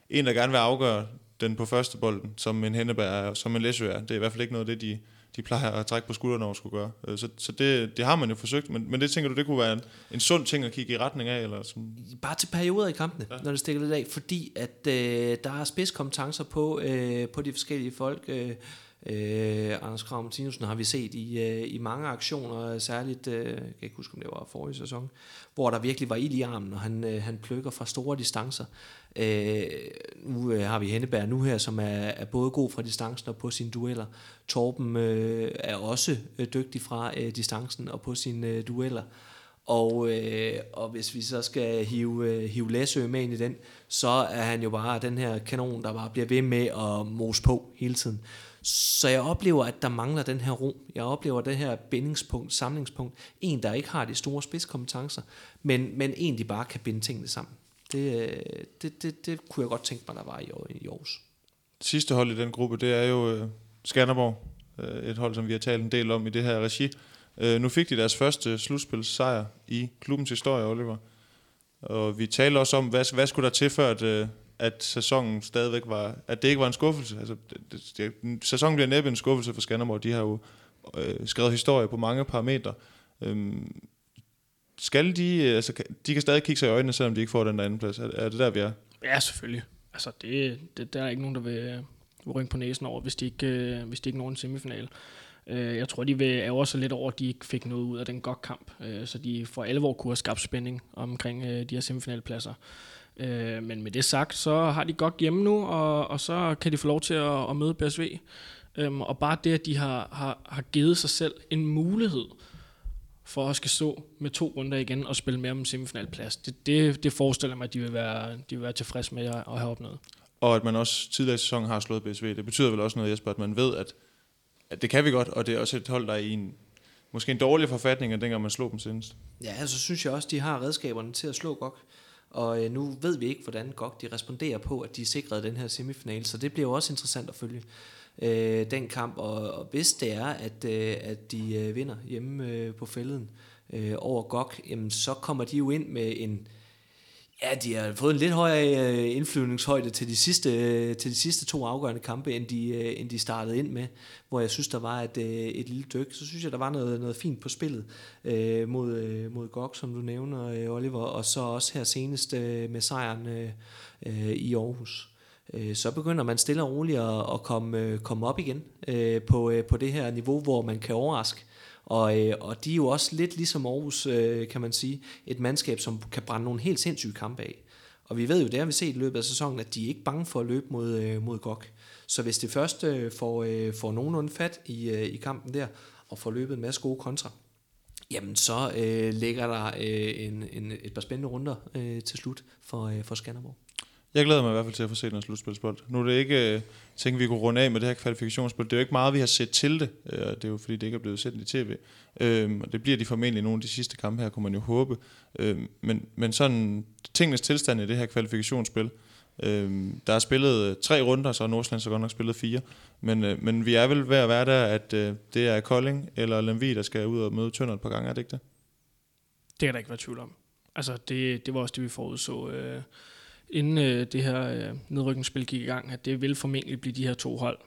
en, der gerne vil afgøre den på første bolden, som en Henneberg er, som en Læsø er. Det er i hvert fald ikke noget af det, de, de plejer at trække på skuldrene over skulle gøre. Øh, så, så det, det har man jo forsøgt, men, men det tænker du, det kunne være en, en sund ting at kigge i retning af? Eller sådan? Bare til perioder i kampene, ja. når det stikker lidt af, fordi at øh, der er spidskompetencer på, øh, på de forskellige folk. Øh, Øh, Anders Krav Martinussen har vi set i, øh, i mange aktioner, særligt, øh, jeg kan ikke huske, om det var forrige sæson, hvor der virkelig var ild i armen, og han, øh, han plukker fra store distancer. Øh, nu øh, har vi Henneberg nu her, som er, er både god fra distancen og på sine dueller. Torben øh, er også øh, dygtig fra øh, distancen og på sine øh, dueller. Og, øh, og hvis vi så skal hive, øh, hive Læsø med ind i den, så er han jo bare den her kanon, der bare bliver ved med at mose på hele tiden. Så jeg oplever, at der mangler den her ro. Jeg oplever det her bindingspunkt, samlingspunkt. En, der ikke har de store spidskompetencer, men, men en, de bare kan binde tingene sammen. Det, øh, det, det, det kunne jeg godt tænke mig, der var i, i Aarhus. Sidste hold i den gruppe, det er jo øh, Skanderborg. Øh, et hold, som vi har talt en del om i det her regi. Nu fik de deres første slutspilssejr i klubbens historie, Oliver. Og vi taler også om, hvad, hvad skulle der til, før at, at sæsonen stadigvæk var, at det ikke var en skuffelse. Altså, det, det, sæsonen bliver næppe en skuffelse for Skanderborg. De har jo øh, skrevet historie på mange parametre. Øhm, skal de, altså, de kan stadig kigge sig i øjnene, selvom de ikke får den der anden plads. Er, er det der, vi er? Ja, selvfølgelig. Altså, det, det, der er ikke nogen, der vil, øh, rynke på næsen over, hvis de ikke, øh, hvis de ikke når en semifinal. Øh, jeg tror, de vil ære sig lidt over, at de ikke fik noget ud af den godt kamp, øh, så de for alvor kunne have skabt spænding omkring øh, de her semifinalpladser. Øh, men med det sagt, så har de godt hjemme nu, og, og så kan de få lov til at, at møde BSV. Øhm, og bare det, at de har, har, har givet sig selv en mulighed for at skal stå med to runder igen og spille mere om en semifinalplads, det, det, det forestiller mig, at de vil være, de vil være tilfredse med at, have opnået. Og at man også tidligere i sæsonen har slået BSV, det betyder vel også noget, Jesper, at man ved, at, at det kan vi godt, og det er også et hold, der er i en, måske en dårlig forfatning, end dengang man slog dem senest. Ja, så altså, synes jeg også, de har redskaberne til at slå godt. Og øh, nu ved vi ikke, hvordan godt de responderer på, at de sikrede den her semifinal, så det bliver jo også interessant at følge øh, den kamp. Og, og hvis det er, at, øh, at de øh, vinder hjemme øh, på fælden øh, over GOG, jamen, så kommer de jo ind med en, Ja, de har fået en lidt højere øh, indflyvningshøjde til de sidste, øh, til de sidste to afgørende kampe, end de, øh, end de startede ind med, hvor jeg synes, der var et, et lille dyk. Så synes jeg, der var noget, noget fint på spillet øh, mod, mod GOG, som du nævner, Oliver, og så også her senest øh, med sejren øh, i Aarhus. Så begynder man stille og roligt at, at komme, komme op igen øh, på, på det her niveau, hvor man kan overraske. Og, øh, og de er jo også lidt ligesom Aarhus, øh, kan man sige, et mandskab, som kan brænde nogle helt sindssyge kampe af. Og vi ved jo, det har vi set i løbet af sæsonen, at de er ikke bange for at løbe mod, øh, mod GOG. Så hvis det først øh, får, øh, får nogenlunde fat i, øh, i kampen der, og får løbet en masse gode kontra, jamen så øh, ligger der øh, en, en, et par spændende runder øh, til slut for, øh, for Skanderborg. Jeg glæder mig i hvert fald til at få set noget slutspilsbold. Nu er det ikke, øh, tænker vi kunne runde af med det her kvalifikationsspil. Det er jo ikke meget, vi har set til det. Øh, det er jo fordi, det ikke er blevet sendt i tv. Øhm, og det bliver de formentlig nogle af de sidste kampe her, kunne man jo håbe. Øhm, men, men sådan tingens tilstand i det her kvalifikationsspil. Øhm, der er spillet øh, tre runder, så Nordsjælland så godt nok spillet fire. Men, øh, men vi er vel ved at være der, at øh, det er Kolding eller Lemvi, der skal ud og møde Tønder et par gange, er det ikke det? Det kan der ikke være tvivl om. Altså, det, det var også det, vi forudså. Øh inden øh, det her øh, nedrykningsspil gik i gang, at det vil formentlig blive de her to hold.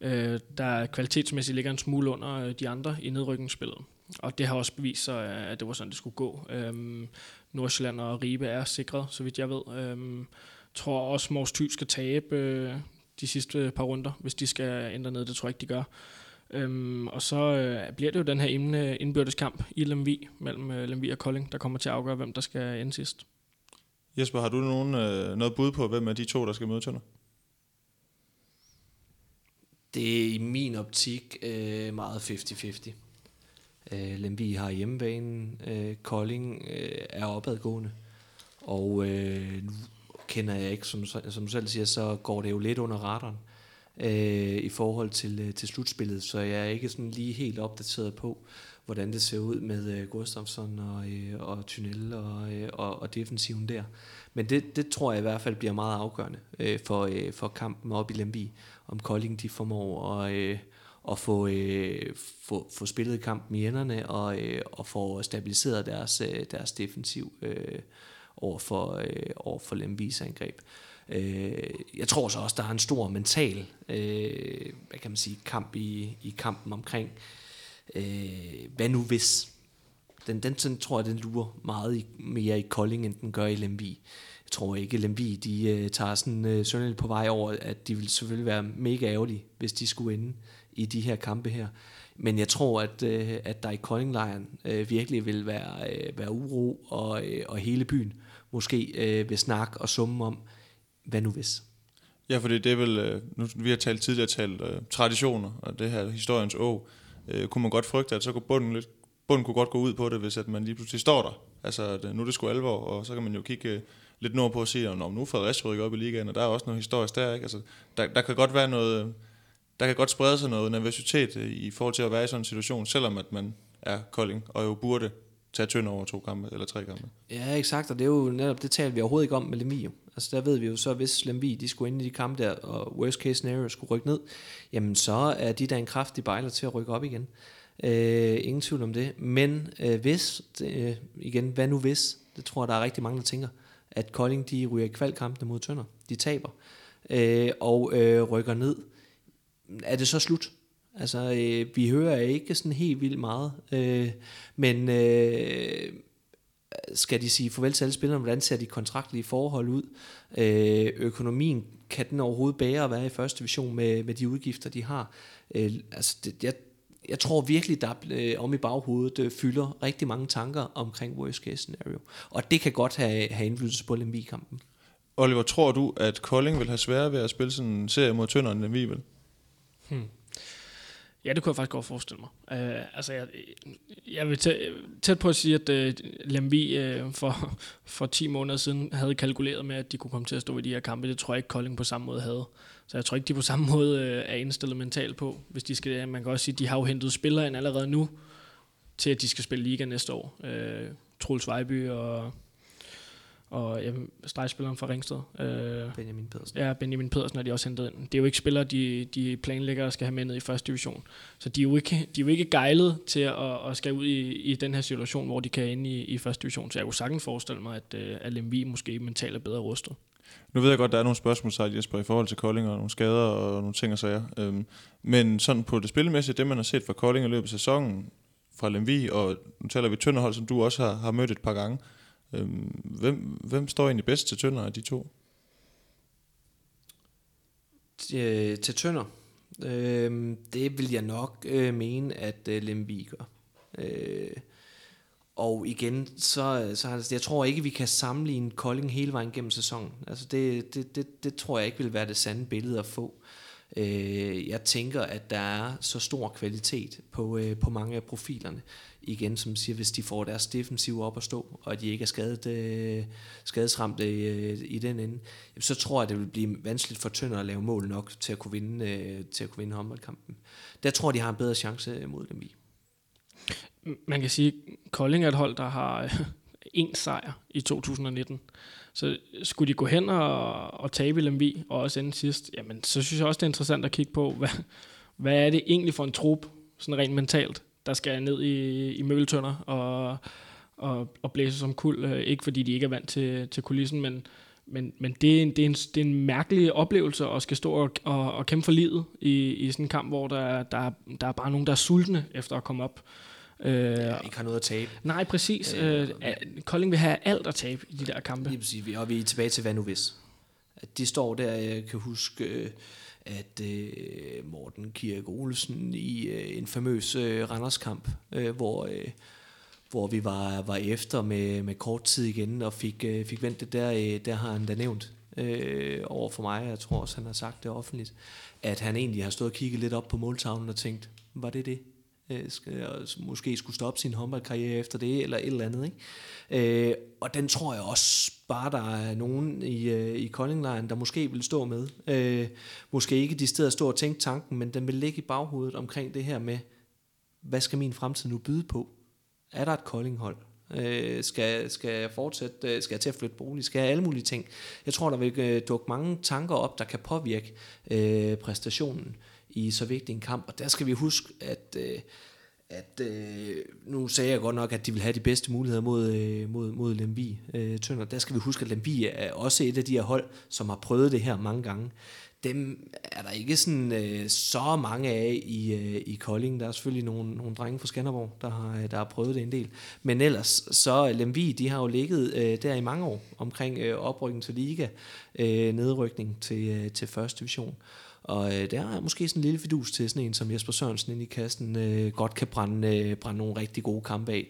Øh, der kvalitetsmæssigt ligger en smule under øh, de andre i nedrykningsspillet. Og det har også bevist sig, øh, at det var sådan, det skulle gå. Øhm, Nordsjælland og Ribe er sikret, så vidt jeg ved. Øhm, tror også, Mors Thy skal tabe øh, de sidste øh, par runder, hvis de skal ændre ned. Det tror jeg ikke, de gør. Øhm, og så øh, bliver det jo den her øh, indbyrdes kamp i Lemvi, mellem øh, Lemvi og Kolding, der kommer til at afgøre, hvem der skal ende sidst. Jesper, har du nogen, øh, noget bud på, hvem af de to, der skal møde Tønder? Det er i min optik øh, meget 50-50. Øh, Lemby har hjemmebanen, øh, Kolding øh, er opadgående, og øh, nu kender jeg ikke, som, som du selv siger, så går det jo lidt under radaren øh, i forhold til, øh, til slutspillet, så jeg er ikke sådan lige helt opdateret på, hvordan det ser ud med øh, Gustafsson og, øh, og Tunnel og, øh, og, og defensiven der. Men det, det tror jeg i hvert fald bliver meget afgørende øh, for, øh, for kampen op i Lemby, om Kolding de formår at, øh, at få, øh, få, få spillet kampen i enderne og, øh, og få stabiliseret deres, øh, deres defensiv øh, over for, øh, over for Lembys angreb. Øh, jeg tror så også, der er en stor mental øh, hvad kan man sige, kamp i, i kampen omkring øh, Øh, hvad nu hvis? Den, den sådan, tror jeg, den lurer meget i, mere i Kolding, end den gør i Lemvi. Jeg tror ikke, at Lemvi de, øh, tager sådan øh, sådan på vej over, at de vil selvfølgelig være mega ærgerlige, hvis de skulle ende i de her kampe her. Men jeg tror, at, øh, at der i Koldinglejren øh, virkelig vil være, øh, være uro, og, øh, og hele byen måske øh, vil snakke og summe om, hvad nu hvis? Ja, fordi det er vel, øh, nu vi har talt tidligere talt øh, traditioner, og det her historiens å, øh, kunne man godt frygte, at så kunne bunden, lidt, bunden kunne godt gå ud på det, hvis at man lige pludselig står der. Altså, at, øh, nu er det sgu alvor, og så kan man jo kigge øh, lidt nordpå og se, at nu er Fredericia rykket op i ligaen, og der er også noget historisk der, ikke? Altså, der, der kan godt være noget, der kan godt sprede sig noget nervøsitet øh, i forhold til at være i sådan en situation, selvom at man er Kolding, og jo burde tage tynd over to kampe eller tre kampe. Ja, eksakt, og det er jo netop det taler vi overhovedet ikke om med Lemio. Altså der ved vi jo så, hvis Lemmy de skulle ind i de kampe der, og worst case scenario skulle rykke ned, jamen så er de der en kraftig bejler til at rykke op igen. Øh, ingen tvivl om det. Men øh, hvis, øh, igen, hvad nu hvis? Det tror jeg, der er rigtig mange, der tænker, at Kolding de ryger i kvalkampene mod Tønder. de taber, øh, og øh, rykker ned, er det så slut? Altså, øh, vi hører ikke sådan helt vildt meget, øh, men øh, skal de sige farvel til alle spillerne, hvordan ser de kontraktlige forhold ud? Øh, økonomien, kan den overhovedet bære at være i første division med, med de udgifter, de har? Øh, altså, det, jeg, jeg tror virkelig, der øh, om i baghovedet øh, fylder rigtig mange tanker omkring worst case scenario. Og det kan godt have, have indflydelse på Lemvig-kampen. Oliver, tror du, at Kolding vil have svære ved at spille sådan en serie mod Tønder end Lemvig vil? Hmm. Ja, det kunne jeg faktisk godt forestille mig. Uh, altså, jeg, jeg vil tæ- tæt på at sige, at øh, uh, Lemvi uh, øh, for, for 10 måneder siden havde kalkuleret med, at de kunne komme til at stå i de her kampe. Det tror jeg ikke, Kolding på samme måde havde. Så jeg tror ikke, de på samme måde uh, er indstillet mentalt på. Hvis de skal, man kan også sige, at de har jo hentet spillere ind allerede nu, til at de skal spille liga næste år. Uh, Troels Vejby og og ja, stregspilleren fra Ringsted. Øh, Benjamin Pedersen. Ja, Benjamin Pedersen er de også hentet ind. Det er jo ikke spillere, de, de planlægger at skal have med ned i første division. Så de er jo ikke, de er jo ikke gejlet til at, at skal ud i, i den her situation, hvor de kan ind i, i første division. Så jeg kunne sagtens forestille mig, at, øh, at Lemvi måske mentalt er bedre rustet. Nu ved jeg godt, at der er nogle spørgsmål, sig, Jesper, i forhold til Kolding og nogle skader og nogle ting og sager. Øhm, men sådan på det spillemæssige, det man har set fra Kolding i løbet af sæsonen, fra Lemvi, og nu taler vi Tønderhold, som du også har, har mødt et par gange. Øhm, hvem, hvem står egentlig bedst til Tønder af de to? Til, øh, til Tønder? Øh, det vil jeg nok øh, mene, at øh, Lemby gør. Øh, og igen, så, så jeg tror ikke, vi kan sammenligne Kolding hele vejen gennem sæsonen. Altså det, det, det, det tror jeg ikke vil være det sande billede at få. Øh, jeg tænker, at der er så stor kvalitet på, øh, på mange af profilerne. Igen, som siger, hvis de får deres defensiv op at stå, og de ikke er skadet, øh, skadesramte øh, i den ende, så tror jeg, det vil blive vanskeligt for Tønder at lave mål nok til at kunne vinde, øh, til at kunne vinde håndboldkampen. Der tror jeg, de har en bedre chance øh, mod dem i. Man kan sige, at Kolding er et hold, der har øh, en sejr i 2019. Så skulle de gå hen og, og tabe Lemvi, og også ende sidst, jamen så synes jeg også, det er interessant at kigge på, hvad, hvad er det egentlig for en trup, sådan rent mentalt, der skal ned i, i møgeltønder og, og, og blæse som kul. Øh, ikke fordi de ikke er vant til, til kulissen, men, men, men det, er en, det, er en, det er en mærkelig oplevelse at skal stå og, og, og kæmpe for livet i, i sådan en kamp, hvor der, der, der er bare nogen, der er sultne efter at komme op. Øh, ja, ikke har noget at tabe. Nej, præcis. Øh, øh, Kolding vil have alt at tabe i de der kampe. Lige præcis. Og vi er tilbage til hvad nu hvis. At de står der, jeg kan huske, øh, at øh, Morten Kirk Olsen i øh, en famøs øh, Randerskamp, øh, hvor, øh, hvor vi var, var efter med, med kort tid igen, og fik, øh, fik vendt det der, øh, der har han da nævnt øh, over for mig, jeg tror også, han har sagt det offentligt, at han egentlig har stået og kigget lidt op på måltavlen og tænkt, var det det? Øh, måske skulle stoppe sin håndboldkarriere efter det, eller et eller andet. Ikke? Øh, og den tror jeg også bare, der er nogen i, øh, i Koldinglejren, der måske vil stå med. Øh, måske ikke de steder stå og tænke tanken, men den vil ligge i baghovedet omkring det her med, hvad skal min fremtid nu byde på? Er der et koldinghold? Øh, skal, skal jeg fortsætte? Øh, skal jeg til at flytte bolig? Skal jeg alle mulige ting? Jeg tror, der vil øh, dukke mange tanker op, der kan påvirke øh, præstationen i så vigtig en kamp. Og der skal vi huske, at, øh, at øh, nu sagde jeg godt nok, at de vil have de bedste muligheder mod, øh, mod, mod Lemvi øh, Tønder. Der skal vi huske, at Lemvi er også et af de her hold, som har prøvet det her mange gange. Dem er der ikke sådan øh, så mange af i, øh, i Kolding. Der er selvfølgelig nogle, nogle drenge fra Skanderborg, der har, øh, der har prøvet det en del. Men ellers, så Lemvi, de har jo ligget øh, der i mange år omkring øh, oprykning til Liga, øh, nedrykning til, øh, til første division. Og øh, der er måske sådan en lille fidus til sådan en som Jesper Sørensen ind i kassen, øh, godt kan brænde, øh, brænde nogle rigtig gode kampe af,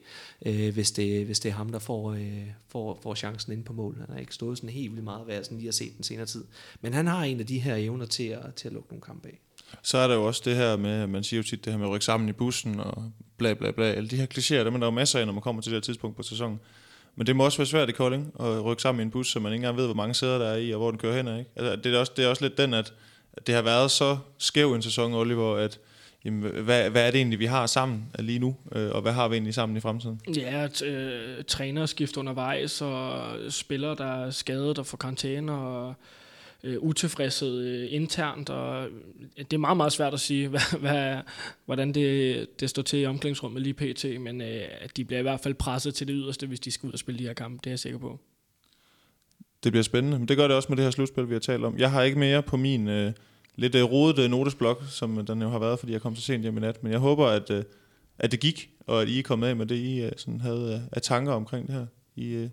øh, hvis, det, hvis det er ham, der får, øh, får, får chancen ind på mål. Han har ikke stået sådan helt vildt meget, hvad jeg sådan lige har set den senere tid. Men han har en af de her evner til at, til at lukke nogle kampe af. Så er der jo også det her med, man siger jo tit det her med at rykke sammen i bussen og bla bla bla. Alle de her klichéer, dem er der jo masser af, når man kommer til det her tidspunkt på sæsonen. Men det må også være svært i Kolding at rykke sammen i en bus, så man ikke engang ved, hvor mange sæder der er i, og hvor den kører hen. Ikke? Altså, det, er også, det er også lidt den, at det har været så skæv en sæson, Oliver, at jamen, hvad, hvad er det egentlig, vi har sammen lige nu, øh, og hvad har vi egentlig sammen i fremtiden? Ja, t- øh, træner skift undervejs, og spillere, der er skadet og får karantæne, og øh, utilfredshed øh, internt, og øh, det er meget, meget svært at sige, hvad, hvad, hvordan det, det står til i omklædningsrummet lige pt., men øh, de bliver i hvert fald presset til det yderste, hvis de skal ud og spille de her kampe, det er jeg sikker på. Det bliver spændende, men det gør det også med det her slutspil, vi har talt om. Jeg har ikke mere på min øh, lidt øh, rodede notesblok, som den jo har været, fordi jeg kom så sent hjem i nat. Men jeg håber, at, øh, at det gik, og at I er kommet af med det, I øh, sådan havde øh, af tanker omkring det her. I, øh,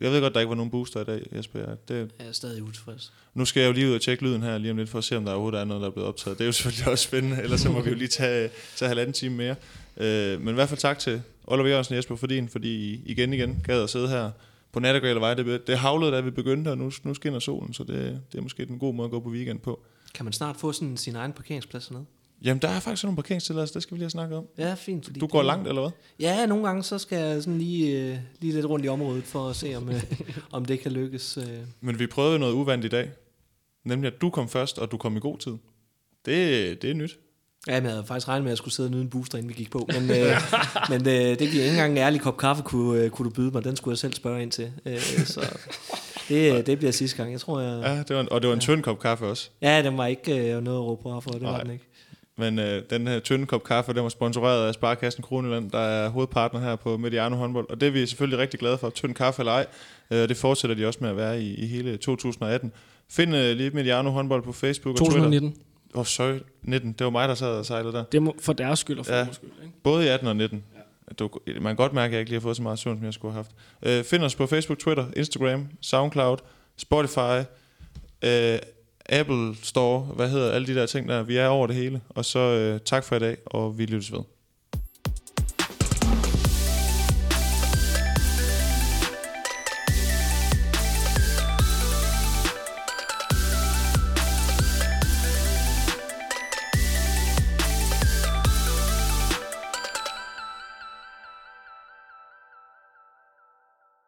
jeg ved godt, der ikke var nogen booster i dag, Jesper. Det, Jeg er stadig utilfreds. nu skal jeg jo lige ud og tjekke lyden her lige om lidt, for at se, om der overhovedet er noget, der er blevet optaget. Det er jo selvfølgelig også spændende, ellers så må vi jo lige tage, tage halvanden time mere. Øh, men i hvert fald tak til Oliver Jørgensen og Jesper Fordin, fordi I igen igen gad at sidde her på Nattergale Vej. Det, det havlede, da vi begyndte, og nu, nu skinner solen, så det, det er måske en god måde at gå på weekend på. Kan man snart få sådan sin egen parkeringsplads hernede? Jamen, der er faktisk nogle parkeringstilladelser, det skal vi lige have snakket om. Ja, fint. Fordi Du går det- langt, eller hvad? Ja, nogle gange så skal jeg sådan lige, øh, lige lidt rundt i området for at se, om, øh, om det kan lykkes. Øh. Men vi prøvede noget uvandt i dag. Nemlig, at du kom først, og du kom i god tid. Det, det er nyt. Ja, men jeg havde faktisk regnet med, at jeg skulle sidde og nyde en booster, inden vi gik på. Men, øh, men øh, det giver ikke engang en ærlig kop kaffe, kunne, øh, kunne du byde mig. Den skulle jeg selv spørge ind til. Øh, så det, det bliver sidste gang. Jeg tror, jeg... Ja, det var en, og det var en tynd kop kaffe også. Ja, den var ikke øh, noget at råbe på for, det var Nej. den ikke. Men øh, den her tynde kop kaffe, den var sponsoreret af Sparkassen Kroneland, der er hovedpartner her på Mediano håndbold. Og det er vi selvfølgelig rigtig glade for. Tynd kaffe eller ej. Øh, det fortsætter de også med at være i, i hele 2018. Find øh, lige Mediano håndbold på Facebook og Twitter. 2019. Åh, oh, sorry, 19. Det var mig, der sad og sejlede der. Det må, for deres skyld og for Ja. ja. vores skyld. Ikke? Både i 18 og 19. Du, man kan godt mærke, at jeg ikke lige har fået så meget søvn, som jeg skulle have haft. Øh, find os på Facebook, Twitter, Instagram, Soundcloud, Spotify, øh, Apple Store, hvad hedder alle de der ting der. Vi er over det hele. Og så øh, tak for i dag, og vi lyttes ved.